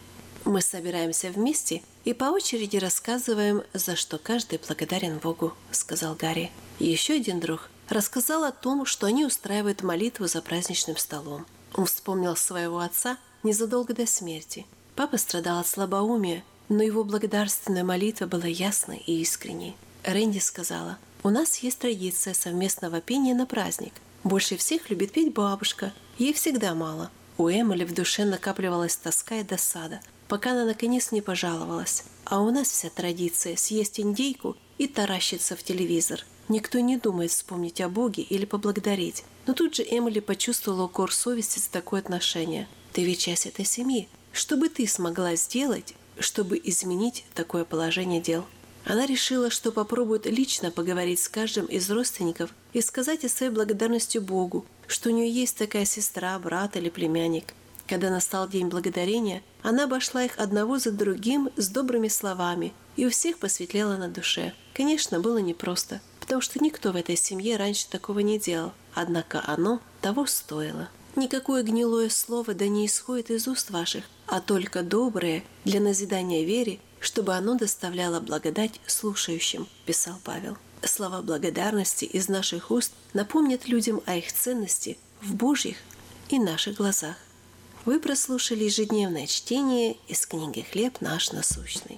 Мы собираемся вместе и по очереди рассказываем, за что каждый благодарен Богу, сказал Гарри. Еще один друг рассказал о том, что они устраивают молитву за праздничным столом. Он вспомнил своего отца незадолго до смерти. Папа страдал от слабоумия, но его благодарственная молитва была ясной и искренней. Рэнди сказала, «У нас есть традиция совместного пения на праздник. Больше всех любит петь бабушка. Ей всегда мало». У Эмили в душе накапливалась тоска и досада, пока она наконец не пожаловалась. А у нас вся традиция – съесть индейку и таращиться в телевизор. Никто не думает вспомнить о Боге или поблагодарить. Но тут же Эмили почувствовала укор совести за такое отношение. «Ты ведь часть этой семьи. Что бы ты смогла сделать, чтобы изменить такое положение дел. Она решила, что попробует лично поговорить с каждым из родственников и сказать о своей благодарности Богу, что у нее есть такая сестра, брат или племянник. Когда настал День Благодарения, она обошла их одного за другим с добрыми словами, и у всех посветлело на душе. Конечно, было непросто, потому что никто в этой семье раньше такого не делал, однако оно того стоило. Никакое гнилое слово да не исходит из уст ваших, а только доброе для назидания вере, чтобы оно доставляло благодать слушающим, писал Павел. Слова благодарности из наших уст напомнят людям о их ценности в Божьих и наших глазах. Вы прослушали ежедневное чтение из книги «Хлеб наш насущный».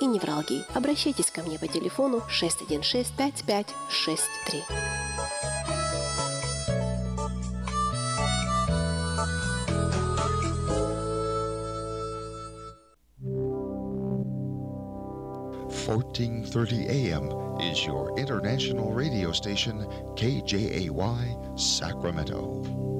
и невралгии. Обращайтесь ко мне по телефону 616 5563. Fourteen thirty AM is your international radio station KJAY Sacramento.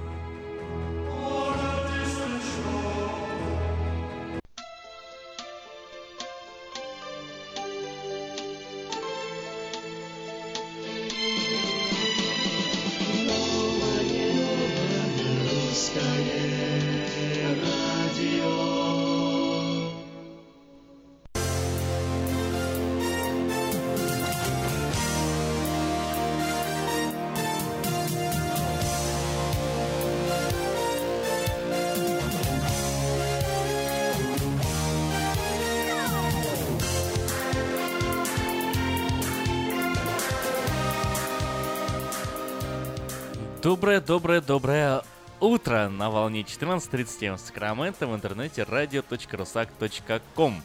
Доброе, доброе, доброе утро на волне 14.37 в Сакраменто в интернете radio.rusak.com.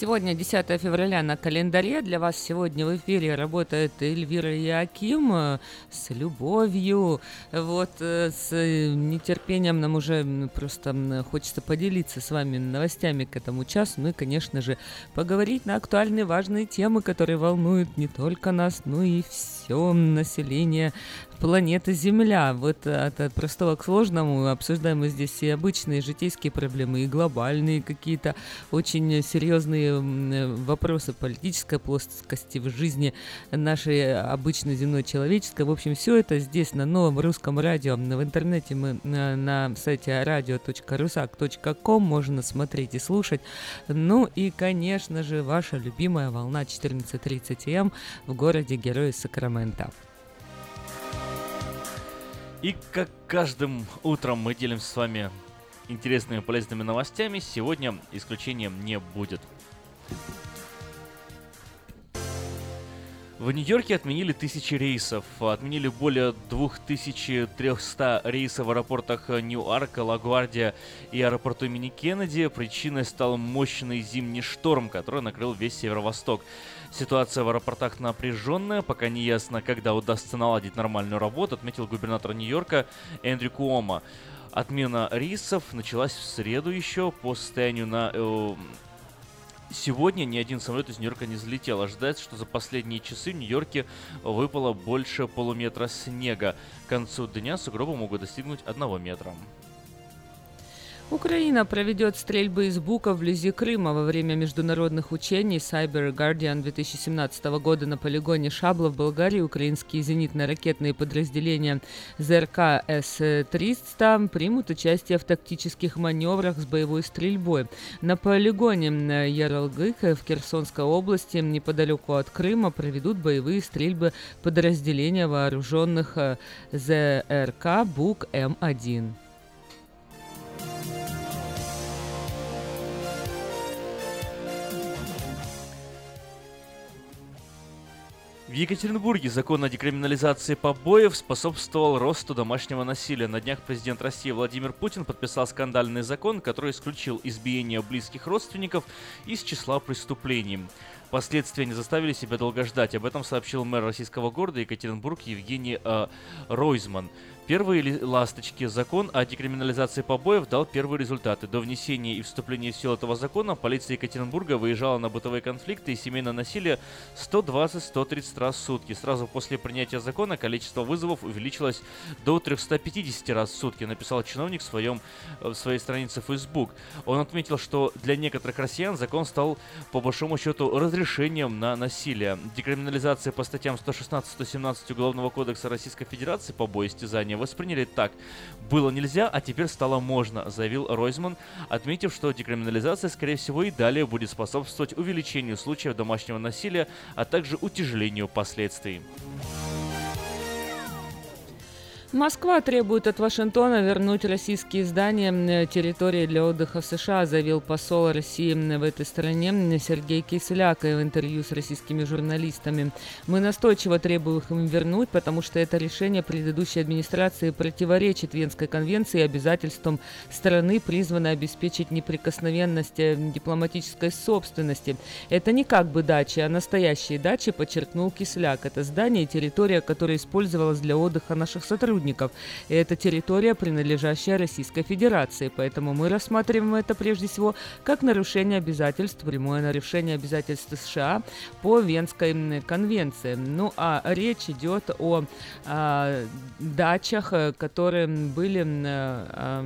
Сегодня 10 февраля на календаре. Для вас сегодня в эфире работает Эльвира Яким э, с любовью. Вот э, с нетерпением нам уже просто хочется поделиться с вами новостями к этому часу. Ну и, конечно же, поговорить на актуальные важные темы, которые волнуют не только нас, но и все население планеты Земля. Вот от, простого к сложному обсуждаем мы здесь и обычные житейские проблемы, и глобальные какие-то очень серьезные вопросы политической плоскости в жизни нашей обычной земной человеческой. В общем, все это здесь на новом русском радио. В интернете мы на, на сайте radio.rusak.com можно смотреть и слушать. Ну и, конечно же, ваша любимая волна 14.30 М в городе Герои Сакрамента. И как каждым утром мы делимся с вами интересными полезными новостями, сегодня исключением не будет. В Нью-Йорке отменили тысячи рейсов. Отменили более 2300 рейсов в аэропортах Нью-Арка, Лагуардия и аэропорту имени Кеннеди. Причиной стал мощный зимний шторм, который накрыл весь северо-восток. Ситуация в аэропортах напряженная, пока не ясно, когда удастся наладить нормальную работу, отметил губернатор Нью-Йорка Эндрю Куома. Отмена рейсов началась в среду еще по состоянию на э, Сегодня ни один самолет из Нью-Йорка не взлетел. Ожидается, что за последние часы в Нью-Йорке выпало больше полуметра снега. К концу дня сугробы могут достигнуть одного метра. Украина проведет стрельбы из бука вблизи Крыма во время международных учений Cyber Guardian 2017 года на полигоне Шабла в Болгарии. Украинские зенитно-ракетные подразделения ЗРК С-300 примут участие в тактических маневрах с боевой стрельбой. На полигоне Яралгык в Херсонской области неподалеку от Крыма проведут боевые стрельбы подразделения вооруженных ЗРК БУК-М1. В Екатеринбурге закон о декриминализации побоев способствовал росту домашнего насилия. На днях президент России Владимир Путин подписал скандальный закон, который исключил избиение близких родственников из числа преступлений. Последствия не заставили себя долго ждать. Об этом сообщил мэр российского города Екатеринбург Евгений э, Ройзман. Первые ласточки. Закон о декриминализации побоев дал первые результаты. До внесения и вступления в силу этого закона полиция Екатеринбурга выезжала на бытовые конфликты и семейное насилие 120-130 раз в сутки. Сразу после принятия закона количество вызовов увеличилось до 350 раз в сутки, написал чиновник в, своем, в своей странице Facebook. Он отметил, что для некоторых россиян закон стал по большому счету разрешением на насилие. Декриминализация по статьям 116-117 Уголовного кодекса Российской Федерации побои, истязания, восприняли так. Было нельзя, а теперь стало можно, заявил Ройзман, отметив, что декриминализация, скорее всего, и далее будет способствовать увеличению случаев домашнего насилия, а также утяжелению последствий. Москва требует от Вашингтона вернуть российские здания территории для отдыха в США, заявил посол России в этой стране Сергей Кисляк в интервью с российскими журналистами. Мы настойчиво требуем их им вернуть, потому что это решение предыдущей администрации противоречит Венской конвенции и обязательствам страны, призванной обеспечить неприкосновенность э, дипломатической собственности. Это не как бы дачи, а настоящие дачи, подчеркнул Кисляк. Это здание и территория, которая использовалась для отдыха наших сотрудников сотрудников. И это территория, принадлежащая Российской Федерации. Поэтому мы рассматриваем это прежде всего как нарушение обязательств, прямое нарушение обязательств США по Венской конвенции. Ну а речь идет о а, дачах, э, которые были а,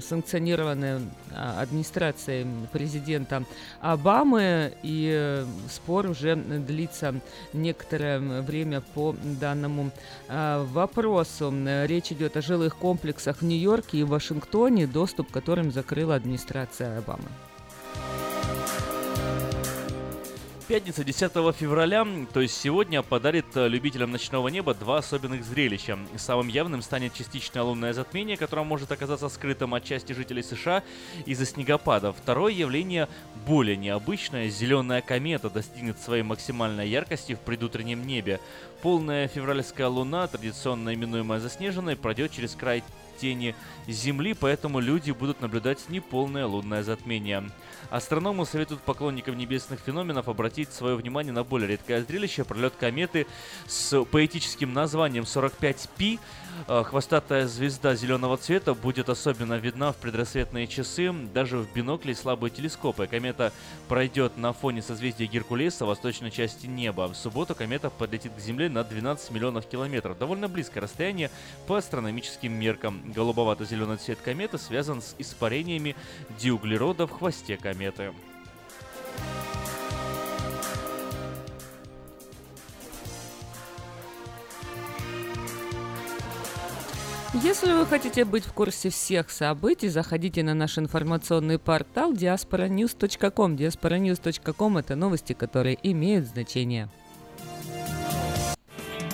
санкционированы администрацией президента Обамы, и э, спор уже длится некоторое время по данному а, вопросу. Речь идет о жилых комплексах в Нью-Йорке и Вашингтоне, доступ к которым закрыла администрация Обамы. Пятница 10 февраля, то есть сегодня, подарит э, любителям ночного неба два особенных зрелища. Самым явным станет частичное лунное затмение, которое может оказаться скрытым от части жителей США из-за снегопада. Второе явление более необычное. Зеленая комета достигнет своей максимальной яркости в предутреннем небе. Полная февральская луна, традиционно именуемая заснеженной, пройдет через край тени Земли, поэтому люди будут наблюдать неполное лунное затмение. Астрономы советуют поклонникам небесных феноменов обратить свое внимание на более редкое зрелище – пролет кометы с поэтическим названием 45P. Э, хвостатая звезда зеленого цвета будет особенно видна в предрассветные часы, даже в бинокле и слабые телескопы. Комета пройдет на фоне созвездия Геркулеса в восточной части неба. В субботу комета подлетит к Земле на 12 миллионов километров. Довольно близкое расстояние по астрономическим меркам. Голубовато-зеленый цвет кометы связан с испарениями диуглерода в хвосте кометы. Если вы хотите быть в курсе всех событий, заходите на наш информационный портал diasporanews.com. diasporanews.com – это новости, которые имеют значение.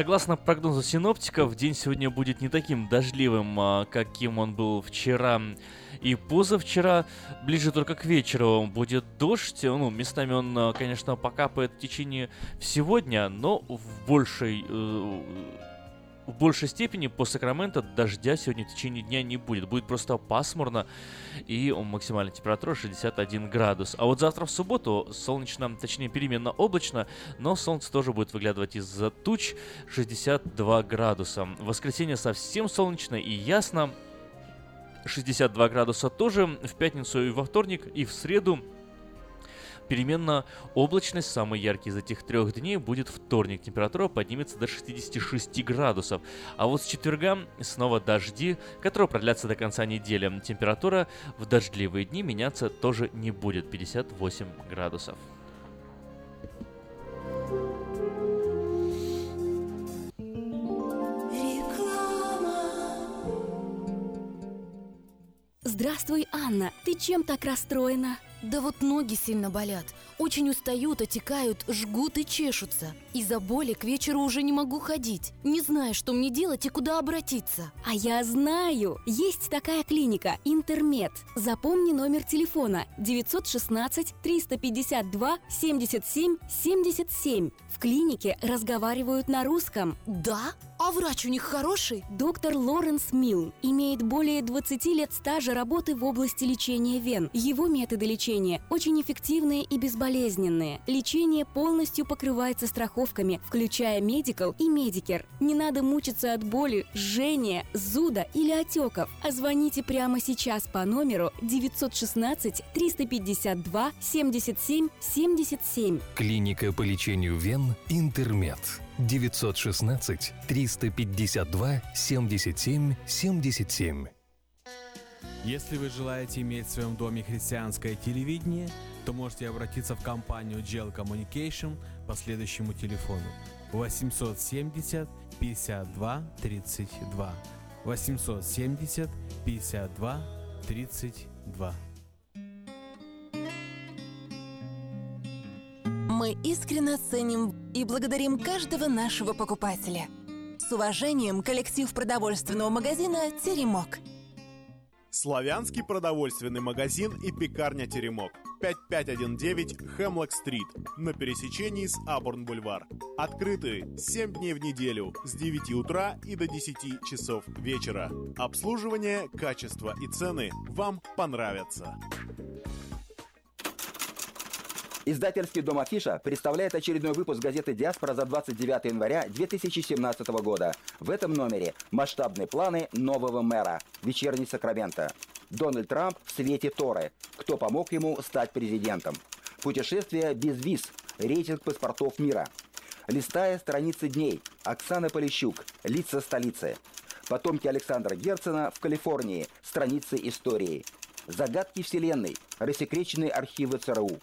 Согласно прогнозу синоптиков, день сегодня будет не таким дождливым, а каким он был вчера и позавчера. Ближе только к вечеру будет дождь. Ну, местами он, а, конечно, покапает в течение всего дня, но в большей э, в большей степени по Сакраменто дождя сегодня в течение дня не будет. Будет просто пасмурно и максимальная температура 61 градус. А вот завтра в субботу солнечно, точнее переменно облачно, но солнце тоже будет выглядывать из-за туч 62 градуса. В воскресенье совсем солнечно и ясно. 62 градуса тоже в пятницу и во вторник, и в среду Переменно облачность, самый яркий из этих трех дней будет вторник. Температура поднимется до 66 градусов. А вот с четверга снова дожди, которые продлятся до конца недели. Температура в дождливые дни меняться тоже не будет. 58 градусов. Здравствуй, Анна. Ты чем так расстроена? Да вот ноги сильно болят. Очень устают, отекают, жгут и чешутся. Из-за боли к вечеру уже не могу ходить. Не знаю, что мне делать и куда обратиться. А я знаю! Есть такая клиника «Интермед». Запомни номер телефона 916 352 77 77. В клинике разговаривают на русском. Да? А врач у них хороший? Доктор Лоренс Милл имеет более 20 лет стажа работы в области лечения вен. Его методы лечения лечения очень эффективные и безболезненные. Лечение полностью покрывается страховками, включая Medical и Medicare. Не надо мучиться от боли, жжения, зуда или отеков. А звоните прямо сейчас по номеру 916 352 77 77. Клиника по лечению вен «Интермед». 916 352 77 77. Если вы желаете иметь в своем доме христианское телевидение, то можете обратиться в компанию Gel Communication по следующему телефону 870 52 32 870 52 32 Мы искренне ценим и благодарим каждого нашего покупателя. С уважением, коллектив продовольственного магазина «Теремок». Славянский продовольственный магазин и пекарня «Теремок». 5519 Хемлок-стрит на пересечении с Абурн-бульвар. Открыты 7 дней в неделю с 9 утра и до 10 часов вечера. Обслуживание, качество и цены вам понравятся. Издательский дом «Афиша» представляет очередной выпуск газеты «Диаспора» за 29 января 2017 года. В этом номере масштабные планы нового мэра. Вечерний Сакраменто. Дональд Трамп в свете Торы. Кто помог ему стать президентом? Путешествие без виз. Рейтинг паспортов мира. Листая страницы дней. Оксана Полищук. Лица столицы. Потомки Александра Герцена в Калифорнии. Страницы истории. Загадки Вселенной. Рассекреченные архивы ЦРУ.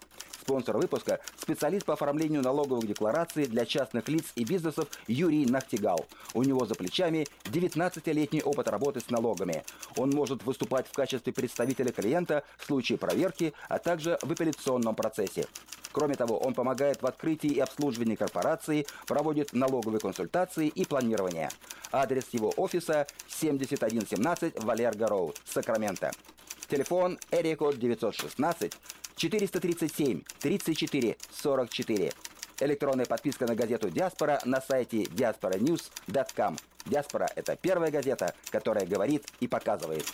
Спонсор выпуска – специалист по оформлению налоговых деклараций для частных лиц и бизнесов Юрий Нахтигал. У него за плечами 19-летний опыт работы с налогами. Он может выступать в качестве представителя клиента в случае проверки, а также в апелляционном процессе. Кроме того, он помогает в открытии и обслуживании корпорации, проводит налоговые консультации и планирование. Адрес его офиса 7117 Валерго Роуд, Сакраменто. Телефон Эрикод 916 437 34 44. Электронная подписка на газету «Диаспора» на сайте diasporanews.com. «Диаспора» — это первая газета, которая говорит и показывает.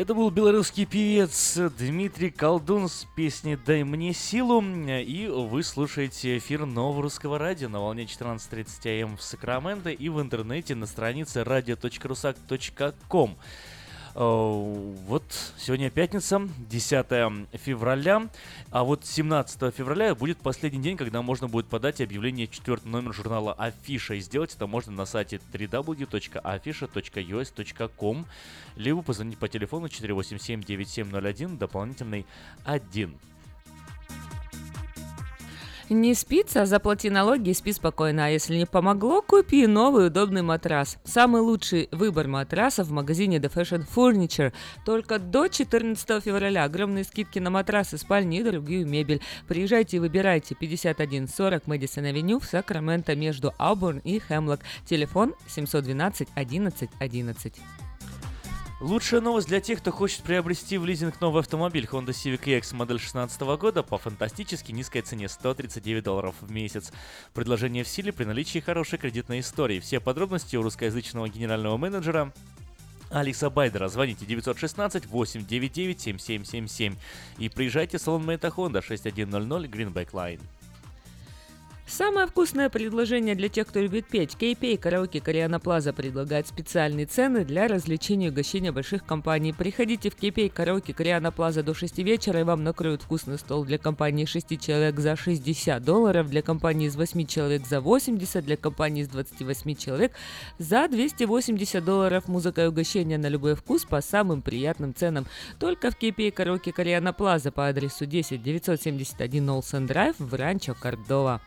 Это был белорусский певец Дмитрий Колдун с песней «Дай мне силу». И вы слушаете эфир Нового Русского Радио на волне 14.30 АМ в Сакраменто и в интернете на странице radio.rusak.com. Э, Вот сегодня пятница, 10 февраля, а вот 17 февраля будет последний день, когда можно будет подать объявление четвертый номер журнала Афиша. И сделать это можно на сайте www.afisha.us.com либо позвонить по телефону 487-9701, дополнительный 1. Не спится, заплати налоги и спи спокойно. А если не помогло, купи новый удобный матрас. Самый лучший выбор матрасов в магазине The Fashion Furniture. Только до 14 февраля. Огромные скидки на матрасы, спальни и другую мебель. Приезжайте и выбирайте 5140 Мэдисон Авеню в Сакраменто между Ауборн и Хемлок. Телефон 712 11 11. Лучшая новость для тех, кто хочет приобрести в лизинг новый автомобиль Honda Civic EX модель 2016 года по фантастически низкой цене 139 долларов в месяц. Предложение в силе при наличии хорошей кредитной истории. Все подробности у русскоязычного генерального менеджера Алекса Байдера. Звоните 916-899-7777 и приезжайте в салон Мэйта Honda 6100 Greenback Line. Самое вкусное предложение для тех, кто любит петь. Кейпей Караоке Кориана Плаза предлагает специальные цены для развлечения и угощения больших компаний. Приходите в Кейпей Караоке Кориана Плаза до 6 вечера и вам накроют вкусный стол для компании 6 человек за 60 долларов, для компании из 8 человек за 80, для компании из 28 человек за 280 долларов. Музыка и угощения на любой вкус по самым приятным ценам. Только в Кейпей Караоке Кориана Плаза по адресу 10 971 Олсен Драйв в Ранчо Кордова.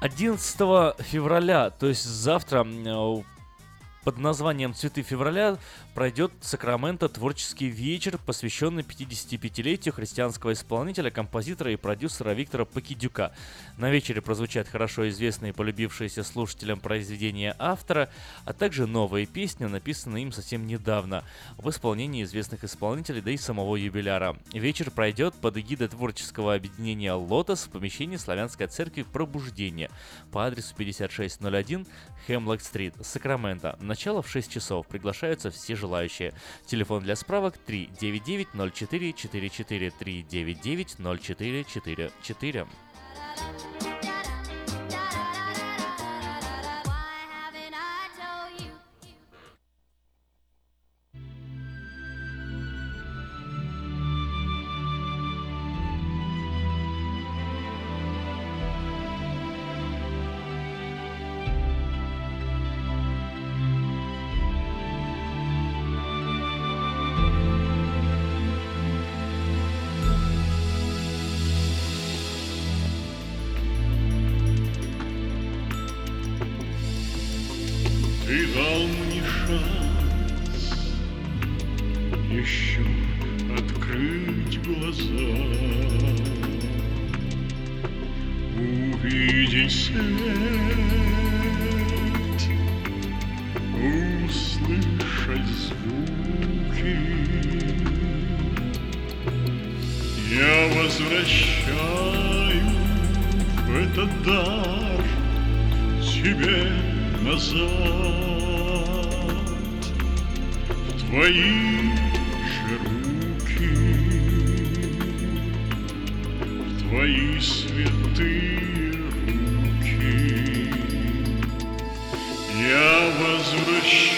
11 февраля, то есть завтра, э, под названием «Цветы февраля» пройдет в Сакраменто творческий вечер, посвященный 55-летию христианского исполнителя, композитора и продюсера Виктора Покидюка. На вечере прозвучат хорошо известные и полюбившиеся слушателям произведения автора, а также новые песни, написанные им совсем недавно, в исполнении известных исполнителей, да и самого юбиляра. Вечер пройдет под эгидой творческого объединения «Лотос» в помещении Славянской церкви «Пробуждение» по адресу 5601 Хемлок-стрит, Сакраменто. Начало в 6 часов. Приглашаются все желающие желающие. Телефон для справок 399 0444 399 0444.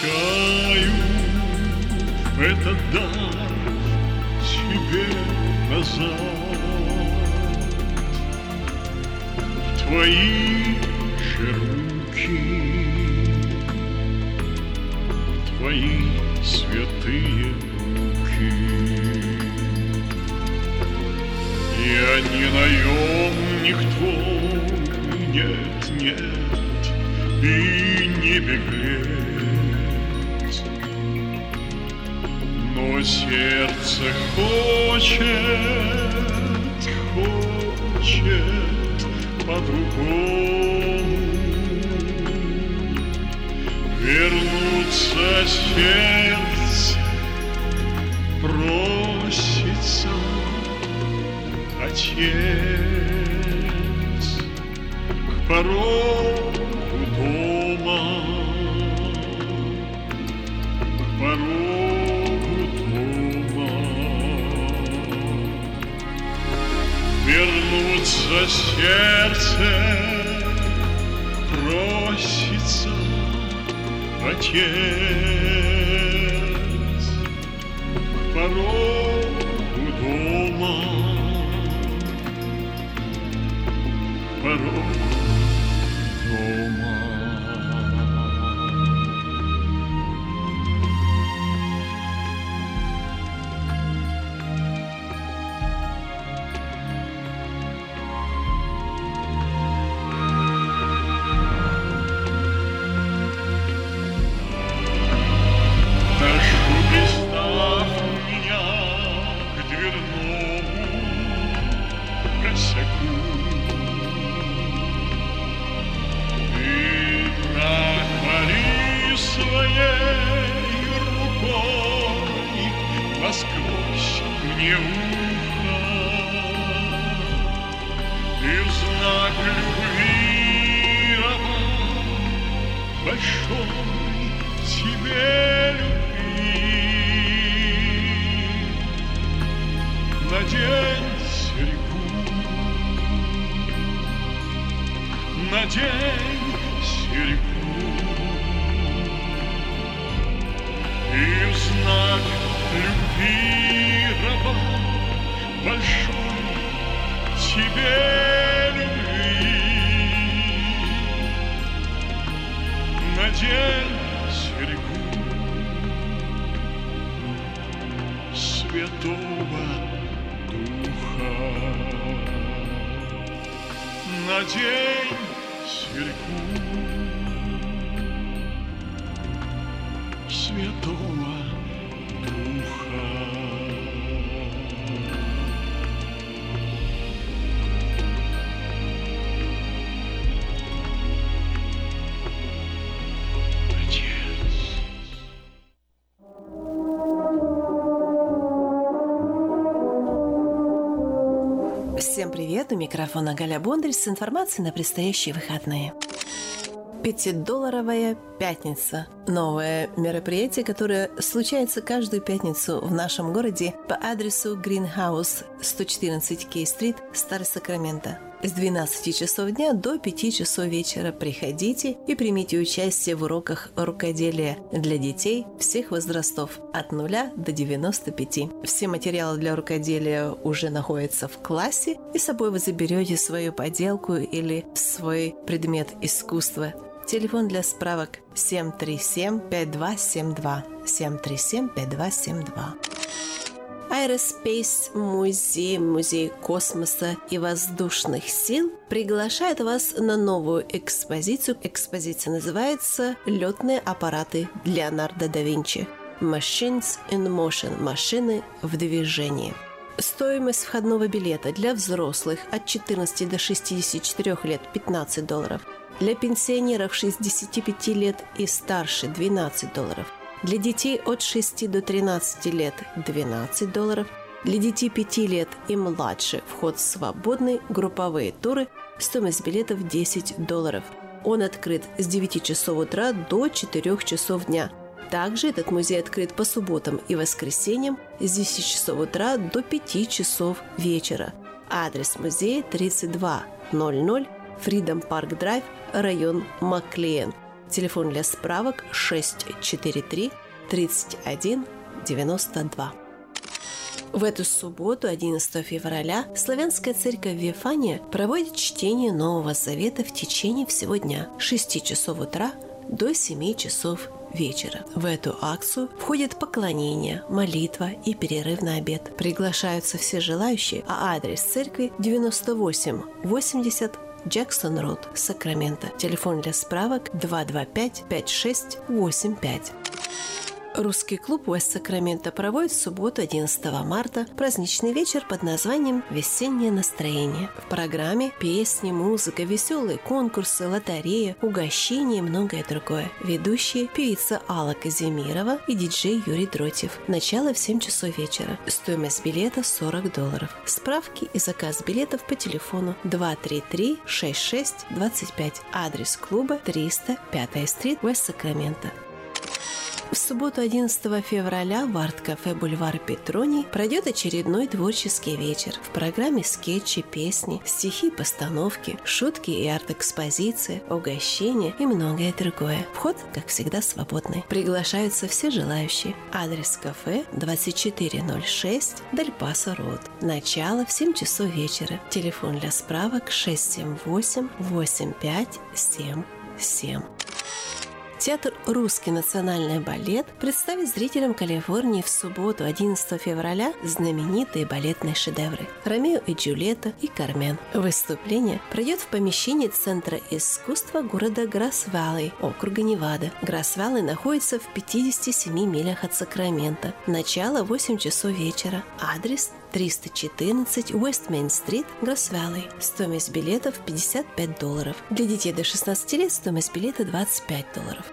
Возвращаю этот дар тебе назад в твои же руки, в твои святые руки. Я не наемник твой, нет, нет, и не беглец, сердце хочет, хочет по-другому. Вернуться сердце просится Отец. К порогу дома, к дорогу Вернуться сердце просится отец. Порогу дома, порогу микрофона Галя Бондарь с информацией на предстоящие выходные. Пятидолларовая пятница. Новое мероприятие, которое случается каждую пятницу в нашем городе по адресу Greenhouse 114 Кей-стрит, Старый Сакраменто. С 12 часов дня до 5 часов вечера приходите и примите участие в уроках рукоделия для детей всех возрастов от 0 до 95. Все материалы для рукоделия уже находятся в классе, и с собой вы заберете свою поделку или свой предмет искусства. Телефон для справок 737-5272. 737-5272. Aerospace музей, музей космоса и воздушных сил приглашает вас на новую экспозицию. Экспозиция называется «Летные аппараты Леонардо да Винчи». Machines in Motion – машины в движении. Стоимость входного билета для взрослых от 14 до 64 лет – 15 долларов. Для пенсионеров 65 лет и старше – 12 долларов. Для детей от 6 до 13 лет – 12 долларов. Для детей 5 лет и младше вход свободный, групповые туры, стоимость билетов 10 долларов. Он открыт с 9 часов утра до 4 часов дня. Также этот музей открыт по субботам и воскресеньям с 10 часов утра до 5 часов вечера. Адрес музея 3200 Freedom Park Drive, район Маклиен. Телефон для справок 643 31 92. В эту субботу, 11 февраля, Славянская церковь Вифания проводит чтение Нового Завета в течение всего дня с 6 часов утра до 7 часов вечера. В эту акцию входит поклонение, молитва и перерыв на обед. Приглашаются все желающие, а адрес церкви 98 80 Джексон Роуд, Сакраменто. Телефон для справок 225 5685. Русский клуб Уэст Сакраменто проводит в субботу 11 марта праздничный вечер под названием «Весеннее настроение». В программе песни, музыка, веселые конкурсы, лотерея, угощения и многое другое. Ведущие – певица Алла Казимирова и диджей Юрий Дротьев. Начало в 7 часов вечера. Стоимость билета 40 долларов. Справки и заказ билетов по телефону 233 66 25. Адрес клуба 300 5 стрит, Уэст Сакраменто. В субботу 11 февраля в арт-кафе «Бульвар Петроний» пройдет очередной творческий вечер. В программе скетчи, песни, стихи, постановки, шутки и арт-экспозиции, угощения и многое другое. Вход, как всегда, свободный. Приглашаются все желающие. Адрес кафе 2406 Дель Пасо Роуд. Начало в 7 часов вечера. Телефон для справок 678 8577. Театр «Русский национальный балет» представит зрителям Калифорнии в субботу, 11 февраля, знаменитые балетные шедевры «Ромео и Джульетта» и «Кармен». Выступление пройдет в помещении Центра искусства города Грасс-Валлей, округа Невада. Грасс-Валлей находится в 57 милях от Сакрамента. Начало 8 часов вечера. Адрес 314 Уэст-Мейн-стрит, Гросс-Валлей. Стоимость билетов 55 долларов. Для детей до 16 лет стоимость билета 25 долларов.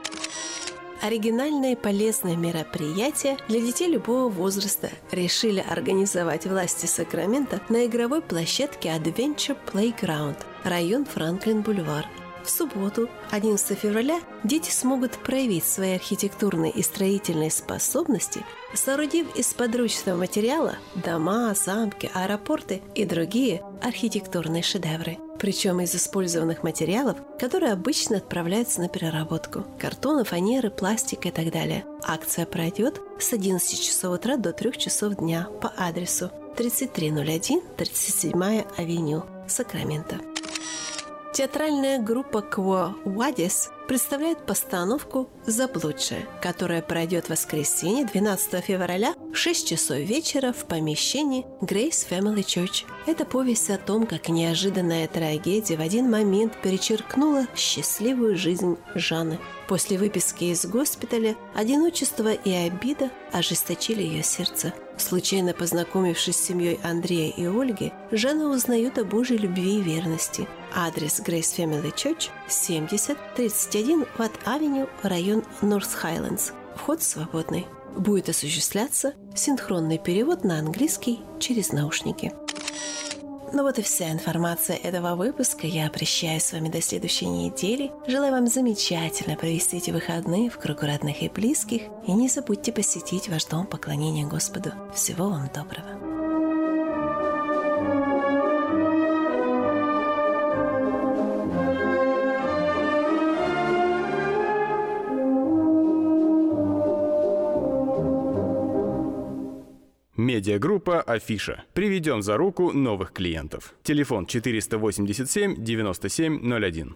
Оригинальное и полезное мероприятие для детей любого возраста решили организовать власти Сакрамента на игровой площадке Adventure Playground, район Франклин-Бульвар. В субботу, 11 февраля, дети смогут проявить свои архитектурные и строительные способности, соорудив из подручного материала дома, замки, аэропорты и другие архитектурные шедевры. Причем из использованных материалов, которые обычно отправляются на переработку. Картона, фанеры, пластик и так далее. Акция пройдет с 11 часов утра до 3 часов дня по адресу 3301 37 авеню, Сакраменто. Театральная группа Кво Вадис представляет постановку «Заблудшая», которая пройдет в воскресенье 12 февраля в 6 часов вечера в помещении Grace Family Church. Это повесть о том, как неожиданная трагедия в один момент перечеркнула счастливую жизнь Жанны. После выписки из госпиталя одиночество и обида ожесточили ее сердце. Случайно познакомившись с семьей Андрея и Ольги, Жанна узнает о Божьей любви и верности. Адрес Grace Family Church 70 31 Ватт Авеню, район Норth Хайлендс. Вход свободный. Будет осуществляться синхронный перевод на английский через наушники. Ну вот и вся информация этого выпуска. Я прощаюсь с вами до следующей недели. Желаю вам замечательно провести эти выходные в кругу родных и близких. И не забудьте посетить ваш дом поклонения Господу. Всего вам доброго. Медиагруппа «Афиша». Приведем за руку новых клиентов. Телефон 487 9701.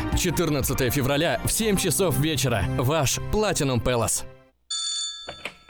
14 февраля в 7 часов вечера. Ваш Platinum Palace.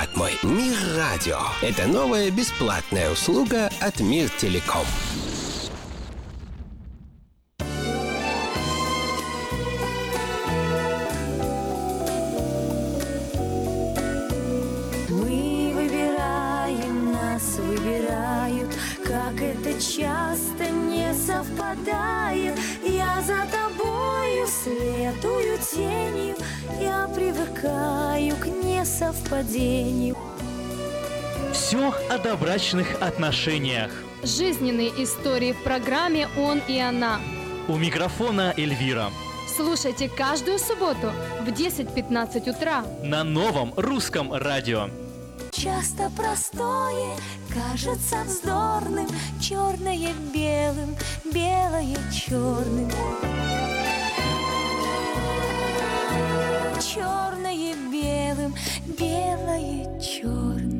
клад мой. Мир радио. Это новая бесплатная услуга от Мир Телеком. Несовпадению. Все о добрачных отношениях. Жизненные истории в программе «Он и она». У микрофона Эльвира. Слушайте каждую субботу в 10.15 утра. На новом русском радио. Часто простое кажется вздорным, черное белым, белое черным. Черное белым, белое черным.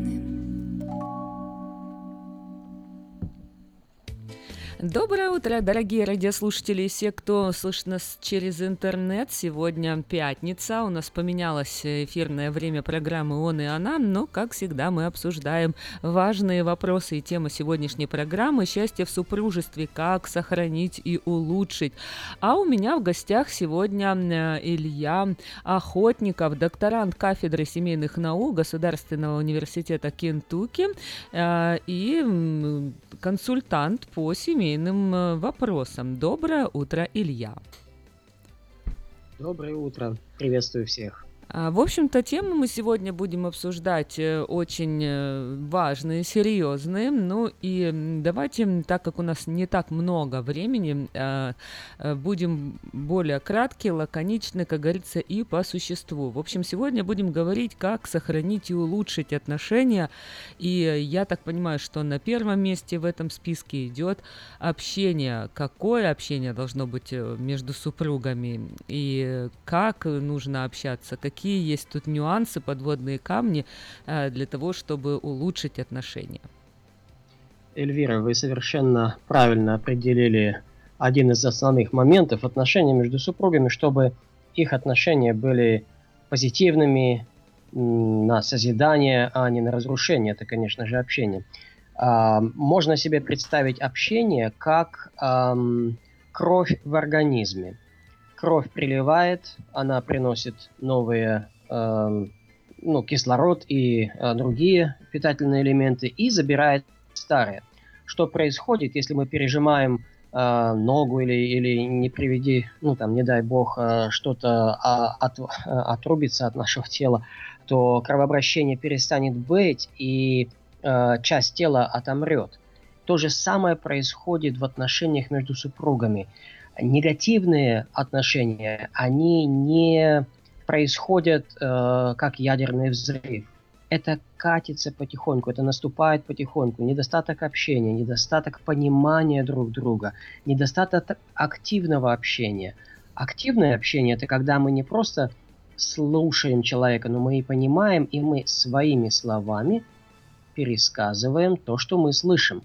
Доброе утро, дорогие радиослушатели и все, кто слышит нас через интернет. Сегодня пятница, у нас поменялось эфирное время программы «Он и она», но, как всегда, мы обсуждаем важные вопросы и темы сегодняшней программы «Счастье в супружестве. Как сохранить и улучшить». А у меня в гостях сегодня э, Илья Охотников, докторант кафедры семейных наук Государственного университета Кентукки э, и консультант по семейным э, вопросам. Доброе утро, Илья. Доброе утро. Приветствую всех. А, В общем-то, темы мы сегодня будем обсуждать э, очень э, важные, серьезные. Ну и давайте, так как у нас не так много времени, а, э, будем более краткие, лаконичны, как говорится, и по существу. В общем, сегодня будем говорить, как сохранить и улучшить отношения. И я так понимаю, что на первом месте в этом списке идет общение. Какое общение должно быть между супругами и как нужно общаться, какие есть тут нюансы, подводные камни э, для того, чтобы улучшить отношения. Эльвира, вы совершенно правильно определили один из основных моментов отношений между супругами, чтобы их отношения были позитивными, на созидание, а не на разрушение. Это, конечно же, общение. А, Можно себе представить общение как кровь в организме. Кровь приливает, она приносит новые ам, ну, кислород и а, другие питательные элементы и забирает старые. Что происходит, если мы пережимаем а, ногу или, или не приведи, ну там, не дай бог, а, что-то а, от- а, отрубится от нашего тела, то кровообращение перестанет быть и а, часть тела отомрет. То же самое происходит в отношениях между супругами. Негативные отношения, они не происходят э, как ядерный взрыв. Это катится потихоньку, это наступает потихоньку. Недостаток общения, недостаток понимания друг друга, недостаток активного общения. Активное общение – это когда мы не просто слушаем человека, но мы и понимаем, и мы своими словами пересказываем то, что мы слышим.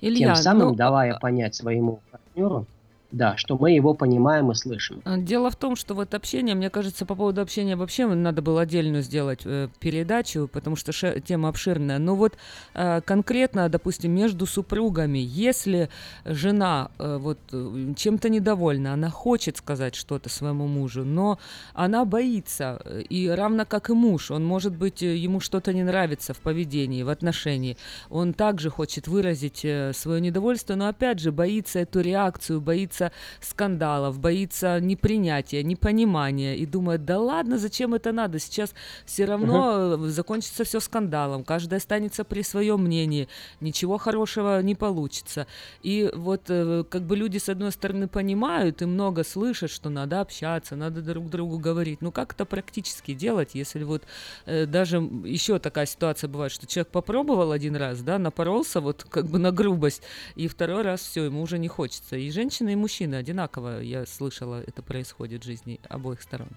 Илья, Тем самым ну, давая понять своему партнеру, да, что мы его понимаем и слышим. А, Дело в том, что вот общение, мне кажется, по поводу общения вообще надо было отдельную сделать э, передачу, потому что ше- тема обширная. Но вот э, конкретно, допустим, между супругами, если жена э, вот э, чем-то недовольна, она хочет сказать что-то своему мужу, но она боится, э, и равно как и муж, он может быть э, ему что-то не нравится в поведении, в отношении, он также хочет выразить свое недовольство, но опять же боится эту реакцию, боится боится скандалов, боится непринятия, непонимания и думает, да ладно, зачем это надо, сейчас все равно угу. закончится все скандалом, каждый останется при своем мнении, ничего хорошего не получится. И вот э, как бы люди с одной стороны понимают и много слышат, что надо общаться, надо друг другу говорить, ну как это практически делать, если вот э, даже еще такая ситуация бывает, что человек попробовал один раз, да, напоролся вот как бы на грубость, и второй раз все, ему уже не хочется. И женщины, и мужчины одинаково, я слышала, это происходит в жизни обоих сторон.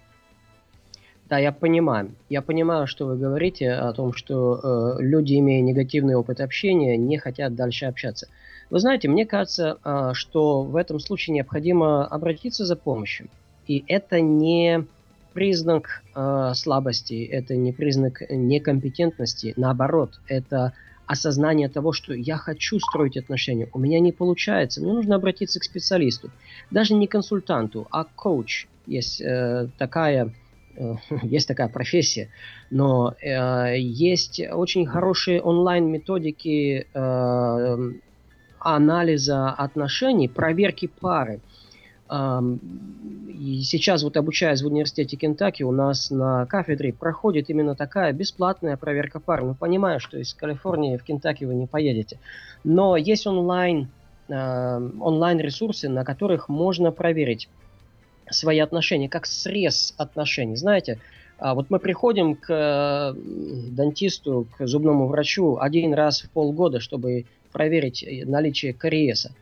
Да, я понимаю. Я понимаю, что вы говорите о том, что э, люди, имея негативный опыт общения, не хотят дальше общаться. Вы знаете, мне кажется, э, что в этом случае необходимо обратиться за помощью. И это не признак э, слабости, это не признак некомпетентности. Наоборот, это осознание того, что я хочу строить отношения, у меня не получается, мне нужно обратиться к специалисту. Даже не консультанту, а коуч. Есть э, такая э, есть такая профессия, но э, есть очень хорошие онлайн-методики э, анализа отношений, проверки пары. И сейчас вот обучаясь в университете Кентаки, у нас на кафедре проходит именно такая бесплатная проверка пар. Ну, понимаю, что из Калифорнии в Кентаки вы не поедете. Но есть онлайн, онлайн ресурсы, на которых можно проверить свои отношения, как срез отношений. Знаете, а вот мы приходим к э, дантисту, к зубному врачу один раз в полгода, чтобы проверить наличие кариеса.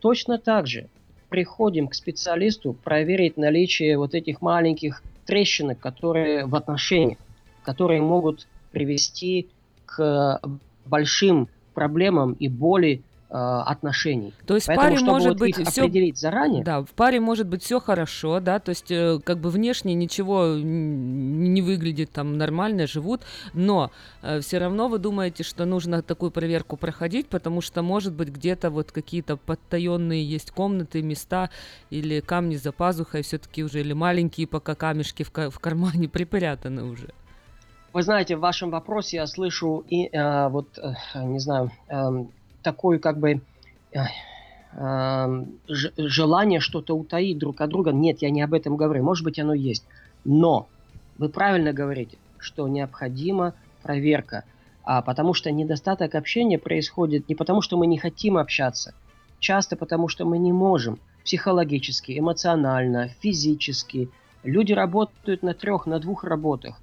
Точно так же приходим к специалисту проверить наличие вот этих маленьких трещинок, которые в отношениях, которые могут привести к большим проблемам и боли отношений. То есть Поэтому, в паре может вот быть все определить заранее. Да, в паре может быть все хорошо, да, то есть э, как бы внешне ничего не выглядит там нормально, живут, но э, все равно вы думаете, что нужно такую проверку проходить, потому что может быть где-то вот какие-то подтаенные есть комнаты, места или камни за пазухой все-таки уже или маленькие пока камешки в, в кармане припрятаны уже. Вы знаете, в вашем вопросе я слышу и э, вот э, не знаю. Э, такое как бы желание что-то утаить друг от друга. Нет, я не об этом говорю. Может быть, оно есть. Но вы правильно говорите, что необходима проверка. А потому что недостаток общения происходит не потому, что мы не хотим общаться, часто потому, что мы не можем психологически, эмоционально, физически. Люди работают на трех, на двух работах.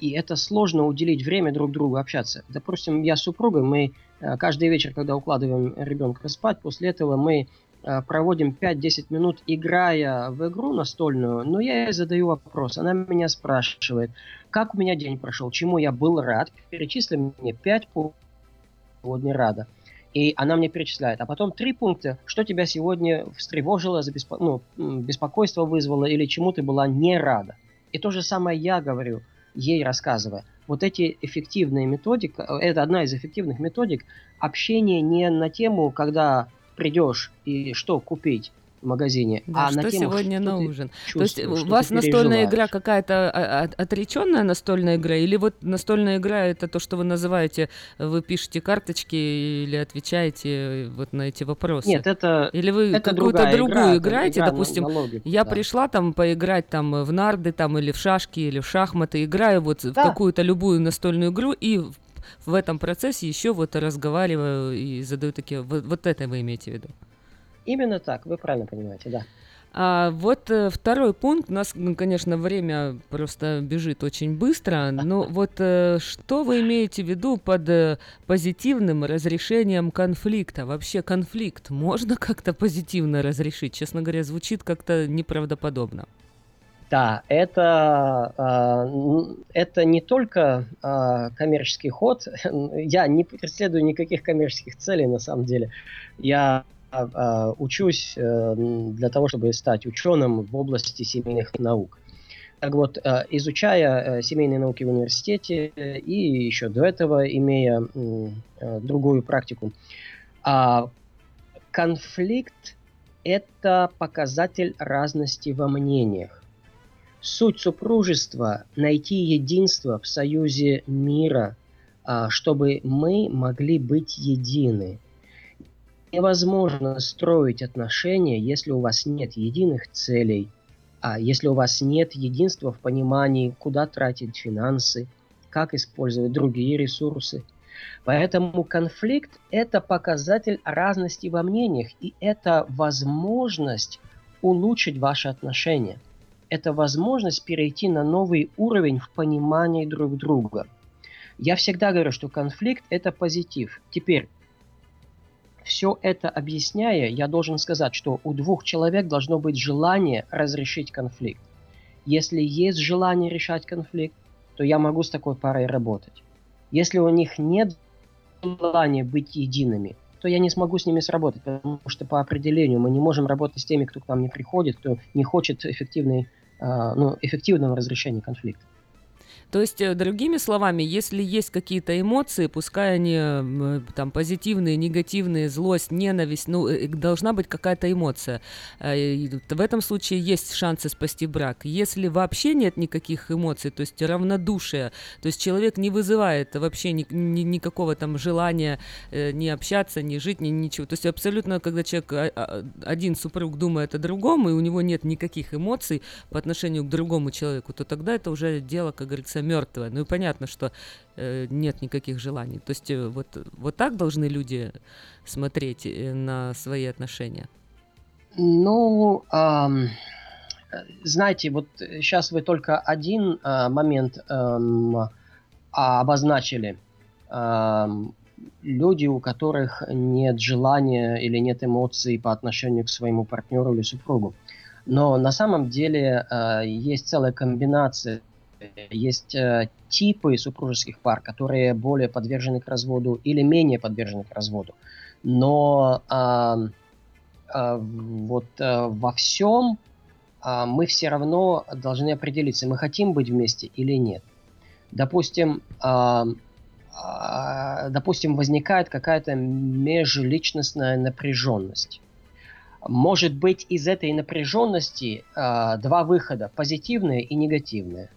И это сложно уделить время друг другу общаться. Допустим, я с супругой, мы каждый вечер, когда укладываем ребенка спать, после этого мы э, проводим 5-10 минут, играя в игру настольную, но я ей задаю вопрос. Она меня спрашивает, как у меня день прошел, чему я был рад. Перечисли мне 5 пунктов, сегодня рада. И она мне перечисляет. А потом три пункта, что тебя сегодня встревожило, забеспо... ну, беспокойство вызвало или чему ты была не рада. И то же самое я говорю, ей рассказывая. Вот эти эффективные методики, это одна из эффективных методик общения не на тему, когда придешь и что купить, магазине. Да, а что на тему, сегодня что на ужин? То есть у вас настольная игра какая-то а, а, отреченная настольная игра, или вот настольная игра это то, что вы называете, вы пишете карточки или отвечаете вот на эти вопросы? Нет, это Или вы это какую-то другую игра, играете, игра допустим, на, на логику, я да. пришла там поиграть там в нарды там или в шашки или в шахматы, играю вот Да. в какую-то любую настольную игру и в этом процессе еще вот разговариваю и задаю такие, вот, вот это вы имеете в виду? Именно так, вы правильно понимаете, да. А вот э, второй пункт. У нас, ну, конечно, время просто бежит очень быстро. Но вот э, что вы имеете в виду под э, позитивным разрешением конфликта? Вообще конфликт можно как-то позитивно разрешить? Честно говоря, звучит как-то неправдоподобно. Да, это, а, это не только а, коммерческий ход. Я не преследую никаких коммерческих целей на самом деле. Я учусь э, для того, чтобы стать ученым в области семейных наук. Так вот, э, изучая э, семейные науки в университете и еще до этого имея другую практику, а, конфликт – это показатель разности во мнениях. Суть супружества – найти единство в союзе мира, а, чтобы мы могли быть едины. Невозможно строить отношения, если у вас нет единых целей, а если у вас нет единства в понимании, куда тратить финансы, как использовать другие ресурсы. Поэтому конфликт – это показатель разности во мнениях, и это возможность улучшить ваши отношения. Это возможность перейти на новый уровень в понимании друг друга. Я всегда говорю, что конфликт – это позитив. Теперь, все это объясняя, я должен сказать, что у двух человек должно быть желание разрешить конфликт. Если есть желание решать конфликт, то я могу с такой парой работать. Если у них нет желания быть едиными, то я не смогу с ними сработать, потому что по определению мы не можем работать с теми, кто к нам не приходит, кто не хочет эффективной, э, ну, эффективного разрешения конфликта. То есть, э, другими словами, если есть какие-то эмоции, пускай они э, там позитивные, негативные, злость, ненависть, ну, э, должна быть какая-то эмоция. В этом случае есть шансы спасти брак. Если вообще нет никаких эмоций, то есть равнодушие, то есть человек не вызывает вообще ни, ни, никакого там желания не общаться, не жить, ни, ничего. То есть абсолютно, когда человек, а, а, один супруг думает о другом, и у него нет никаких эмоций по отношению к другому человеку, то тогда это уже дело, как говорится, мертвое. Ну и понятно, что э, нет никаких желаний. То есть э, вот, вот так должны люди смотреть э, на свои отношения. Ну, эм, знаете, вот сейчас вы только один э, момент эм, обозначили. Эм, люди, у которых нет желания или нет эмоций по отношению к своему партнеру или супругу. Но на самом деле э, есть целая комбинация есть э, типы супружеских пар, которые более подвержены к разводу или менее подвержены к разводу. Но э, э, вот э, во всем э, мы все равно должны определиться, мы хотим быть вместе или нет. Допустим, э, э, допустим, возникает какая-то межличностная напряженность. Может быть, из этой напряженности э, два выхода, позитивные и негативные.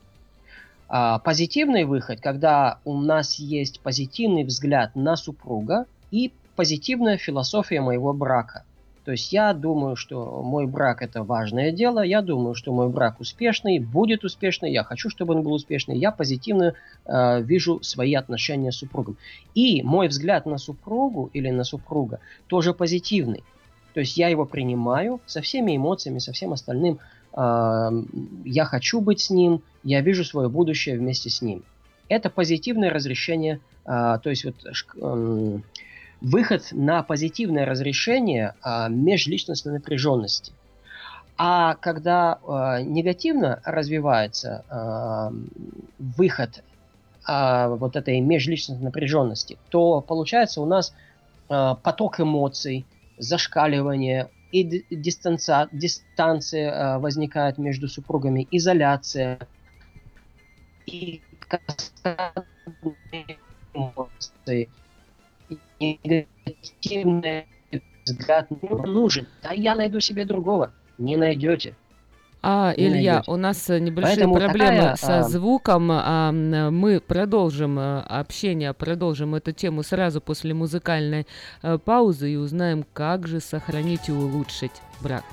А, позитивный выход, когда у нас есть позитивный взгляд на супруга и позитивная философия моего брака. То есть я думаю, что мой брак это важное дело, я думаю, что мой брак успешный, будет успешный, я хочу, чтобы он был успешный, я позитивно э, вижу свои отношения с супругом. И мой взгляд на супругу или на супруга тоже позитивный. То есть я его принимаю со всеми эмоциями, со всем остальным, я хочу быть с ним, я вижу свое будущее вместе с ним. Это позитивное разрешение, а, то есть вот выход на позитивное разрешение а, межличностной напряженности. А когда а, негативно развивается выход вот этой межличностной напряженности, то получается у нас поток эмоций, зашкаливание, и дистанция, дистанция э, возникает между супругами, изоляция и эмоции, негативный взгляд нужен. Да я найду себе другого. Не найдете. А, не Илья, найдете. у нас э, небольшие Поэтому проблемы такая, со а... звуком. А, мы продолжим э, общение, продолжим эту тему сразу после музыкальной а, паузы и узнаем, как же сохранить и улучшить брак.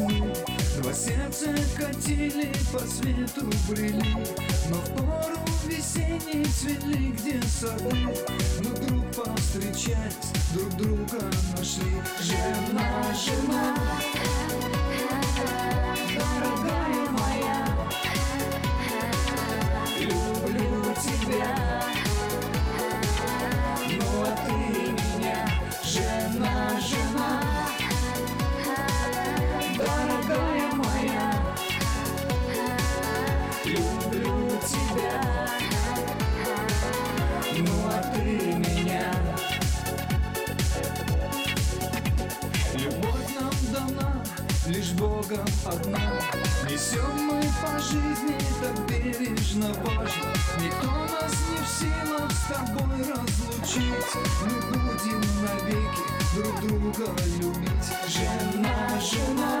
Мы Два сердца катили по свету брели Но в пору весенней цвели где сады. Но друг повстречаясь, друг друга нашли. Жена, жена, дорогая моя Люблю тебя Богом одним Несем мы по жизни так бережно важно. Никто нас не в силах с тобой разлучить. Мы будем навеки друг друга любить. Жена, жена,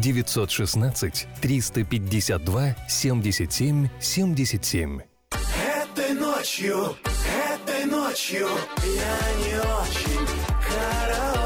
916 352 77 77. Этой ночью, этой ночью я не очень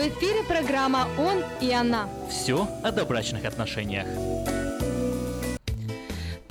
В эфире программа «Он и она». Все о добрачных отношениях.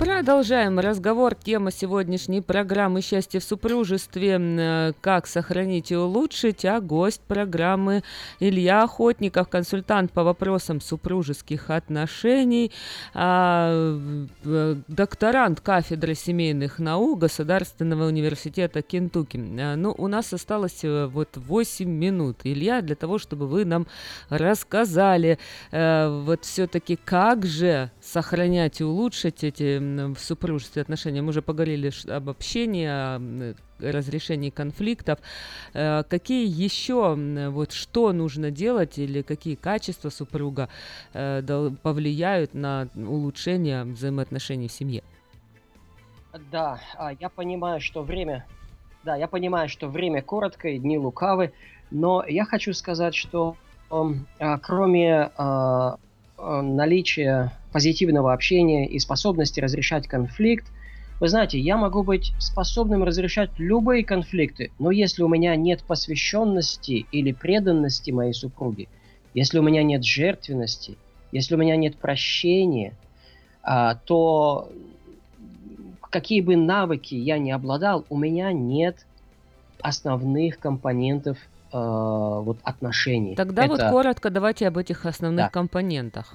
Продолжаем разговор. Тема сегодняшней программы «Счастье в супружестве. э, Как сохранить и улучшить». А гость программы Илья Охотников, консультант по вопросам супружеских отношений, а, э, докторант кафедры семейных наук Государственного университета Кентукки. А, Ну, у нас осталось э, вот 8 минут, Илья, для того, чтобы вы нам рассказали, э, вот все-таки как же сохранять и улучшить эти в супружестве отношения. Мы уже поговорили об общении, о разрешении конфликтов. Э, Какие еще, вот что нужно делать или какие качества супруга э, повлияют на улучшение взаимоотношений в семье? Да, а, я понимаю, что время... Да, я понимаю, что время короткое, дни лукавы, но я хочу сказать, что а, кроме а, наличия позитивного общения и способности разрешать конфликт, Вы знаете, я могу быть способным разрешать любые конфликты, но если у меня нет посвященности или преданности моей супруге, если у меня нет жертвенности, если у меня нет прощения, а, то какие бы навыки я ни обладал, у меня нет основных компонентов э, вот отношений. Тогда Это- вот коротко давайте об этих основных Да. компонентах.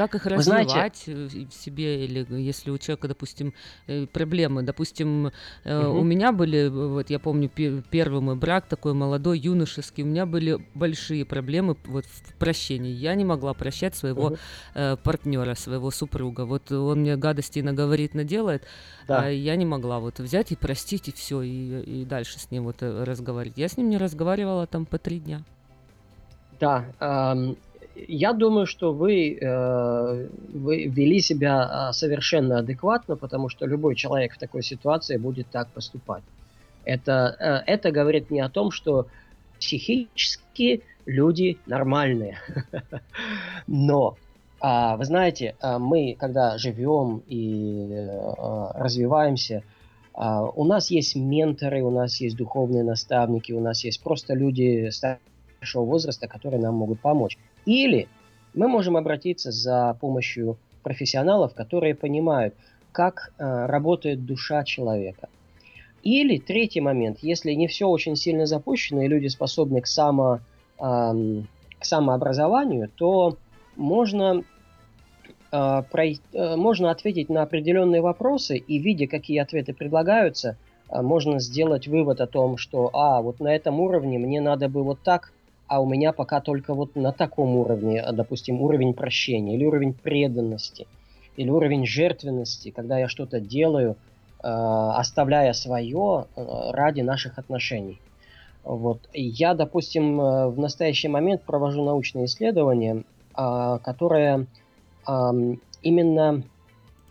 Как их Вы знаете- развивать э, в себе, или если у человека, допустим, э, проблемы. Допустим, Мгм. у меня были, вот я помню, пе- первый мой брак такой молодой, юношеский, у меня были большие проблемы вот в прощении. Я не могла прощать своего Мгм. партнера, своего супруга. Вот он мне гадости наговорит, наделает, Да. а я не могла вот взять и простить, и все, и, и дальше с ним вот разговаривать. Я с ним не разговаривала там по три дня. Да, я думаю, что вы, э, вы вели себя а, совершенно адекватно, потому что любой человек в такой ситуации будет так поступать. Это, э, это говорит не о том, что психически люди нормальные. Но, а, вы знаете, а, мы, когда живем и э, развиваемся, а, у нас есть менторы, у нас есть духовные наставники, у нас есть просто люди старшего возраста, которые нам могут помочь. Или мы можем обратиться за помощью профессионалов, которые понимают, как э, работает душа человека. Или третий момент, если не все очень сильно запущено и люди способны к, само, ам, к самообразованию, то можно, э, прой- э, можно ответить на определенные вопросы и, видя, какие ответы предлагаются, э, можно сделать вывод о том, что, а, вот на этом уровне мне надо бы вот так, а у меня пока только вот на таком уровне, а, допустим, уровень прощения или уровень преданности, или уровень жертвенности, когда я что-то делаю, э, оставляя свое э, ради наших отношений. Вот. Я, допустим, э, в настоящий момент провожу научные исследования, а, которое ам, именно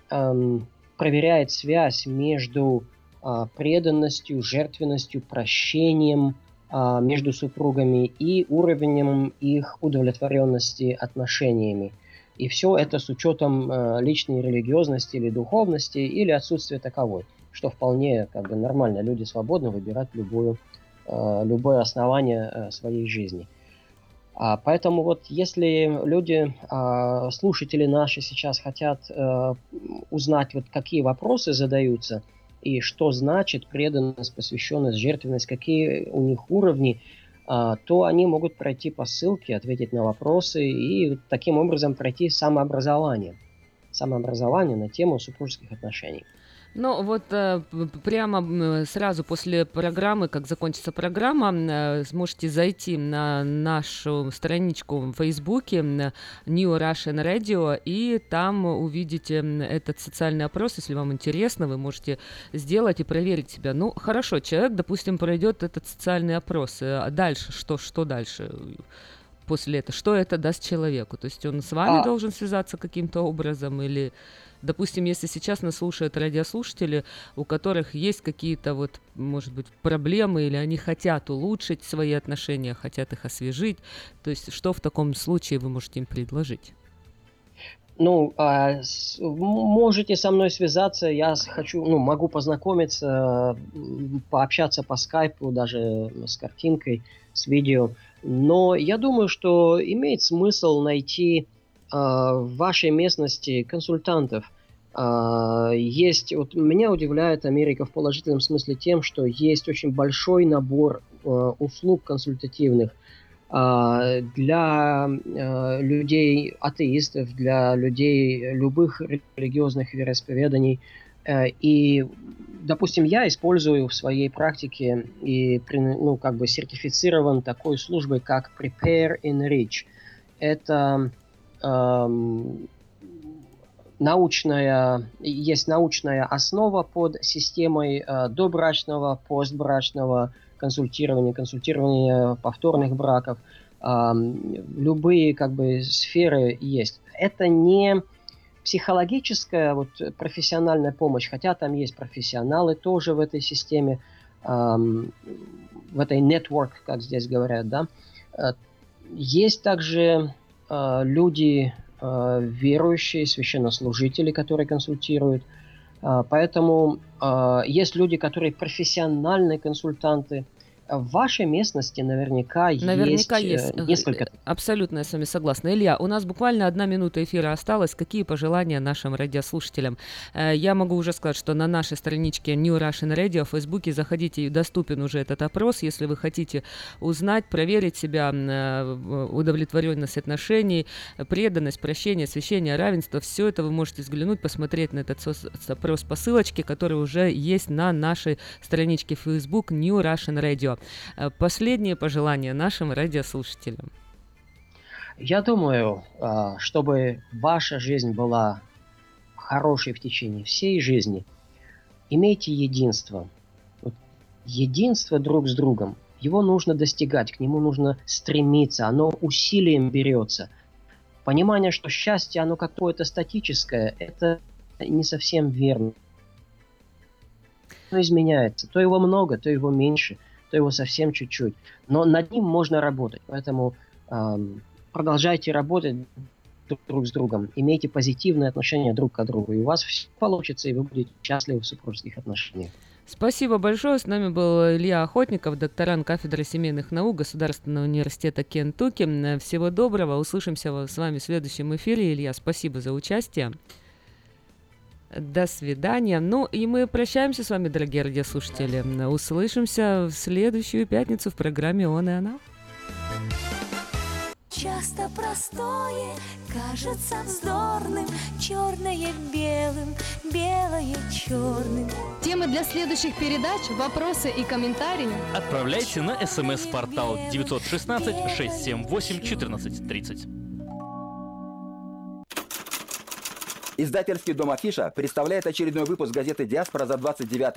ам, проверяет связь между а, преданностью, жертвенностью, прощением между супругами и уровнем их удовлетворенности отношениями. И все это с учетом э, личной религиозности или духовности или отсутствия таковой, что вполне как бы нормально. Люди свободны выбирать любую, э, любое основание э, своей жизни. А, поэтому вот если люди, а, слушатели наши сейчас хотят узнать, вот какие вопросы задаются и что значит преданность, посвященность, жертвенность, какие у них уровни, а, то они могут пройти по ссылке, ответить на вопросы и таким образом пройти самообразование. Самообразование на тему супружеских отношений. Ну, вот э, прямо сразу после программы, как закончится программа, э, сможете зайти на нашу страничку в Фейсбуке New Russian Radio, и там увидите этот социальный опрос, если вам интересно, вы можете сделать и проверить себя. Ну, хорошо, человек, допустим, пройдет этот социальный опрос, э, а дальше что, что дальше? после этого, что это даст человеку? То есть он с вами А. должен связаться каким-то образом или, допустим, если сейчас нас слушают радиослушатели, у которых есть какие-то вот, может быть, проблемы или они хотят улучшить свои отношения, хотят их освежить, то есть что в таком случае вы можете им предложить? Ну, а, можете со мной связаться, я хочу, ну, могу познакомиться, пообщаться по скайпу, даже с картинкой, с видео. Но я думаю, что имеет смысл найти в вашей местности консультантов. А, есть, вот меня удивляет Америка в положительном смысле тем, что есть очень большой набор а, услуг консультативных а, для людей атеистов, для людей любых религиозных вероисповеданий. Э, И, допустим, я использую в своей практике и при- ну, как бы сертифицирован такой службой, как Prepare Enrich. Это эм, научная, есть научная основа под системой э, добрачного, постбрачного консультирования, консультирования повторных браков. Любые как бы сферы есть. Это не психологическая вот профессиональная помощь, хотя там есть профессионалы тоже в этой системе, в этой network, как здесь говорят, да. Э, Есть также люди э, верующие, священнослужители, которые консультируют. А, Поэтому есть люди, которые профессиональные консультанты. В вашей местности наверняка, Наверняка есть, есть. э, э, несколько Абсолютно я с вами согласна. Илья, у нас буквально одна минута эфира осталась. Какие пожелания нашим радиослушателям? Э, Я могу уже сказать, что на нашей страничке New Russian Radio в Фейсбуке заходите, доступен уже этот опрос. Если вы хотите узнать, проверить себя, э, удовлетворенность отношений, преданность, прощение, освящение, равенство, все это вы можете взглянуть, посмотреть на этот опрос по ссылочке, который уже есть на нашей страничке Facebook New Russian Radio. Э, Последние пожелания нашим радиослушателям. Я думаю, а, чтобы ваша жизнь была хорошей в течение всей жизни, имейте единство. Вот единство друг с другом. Его нужно достигать, к нему нужно стремиться, оно усилием берется. Понимание, что счастье, оно какое-то статическое, это не совсем верно. Оно изменяется. То его много, то его меньше, то его совсем чуть-чуть. Но над ним можно работать. Поэтому ам, продолжайте работать друг, с другом, имейте позитивные отношения друг к другу, и у вас все получится, и вы будете счастливы в супружеских отношениях. Спасибо большое. С нами был Илья Охотников, докторант кафедры семейных наук Государственного университета Кентукки. Всего доброго. Услышимся с вами в следующем эфире. Илья, спасибо за участие. До свидания. Ну и мы прощаемся с вами, дорогие радиослушатели. Услышимся в следующую пятницу в программе «Он и она». Часто простое кажется вздорным, черное белым, белое черным. Темы для следующих передач, вопросы и комментарии Отправляйте на смс-портал 916 678 1430. Издательский дом «Афиша» представляет очередной выпуск газеты «Диаспора» за 29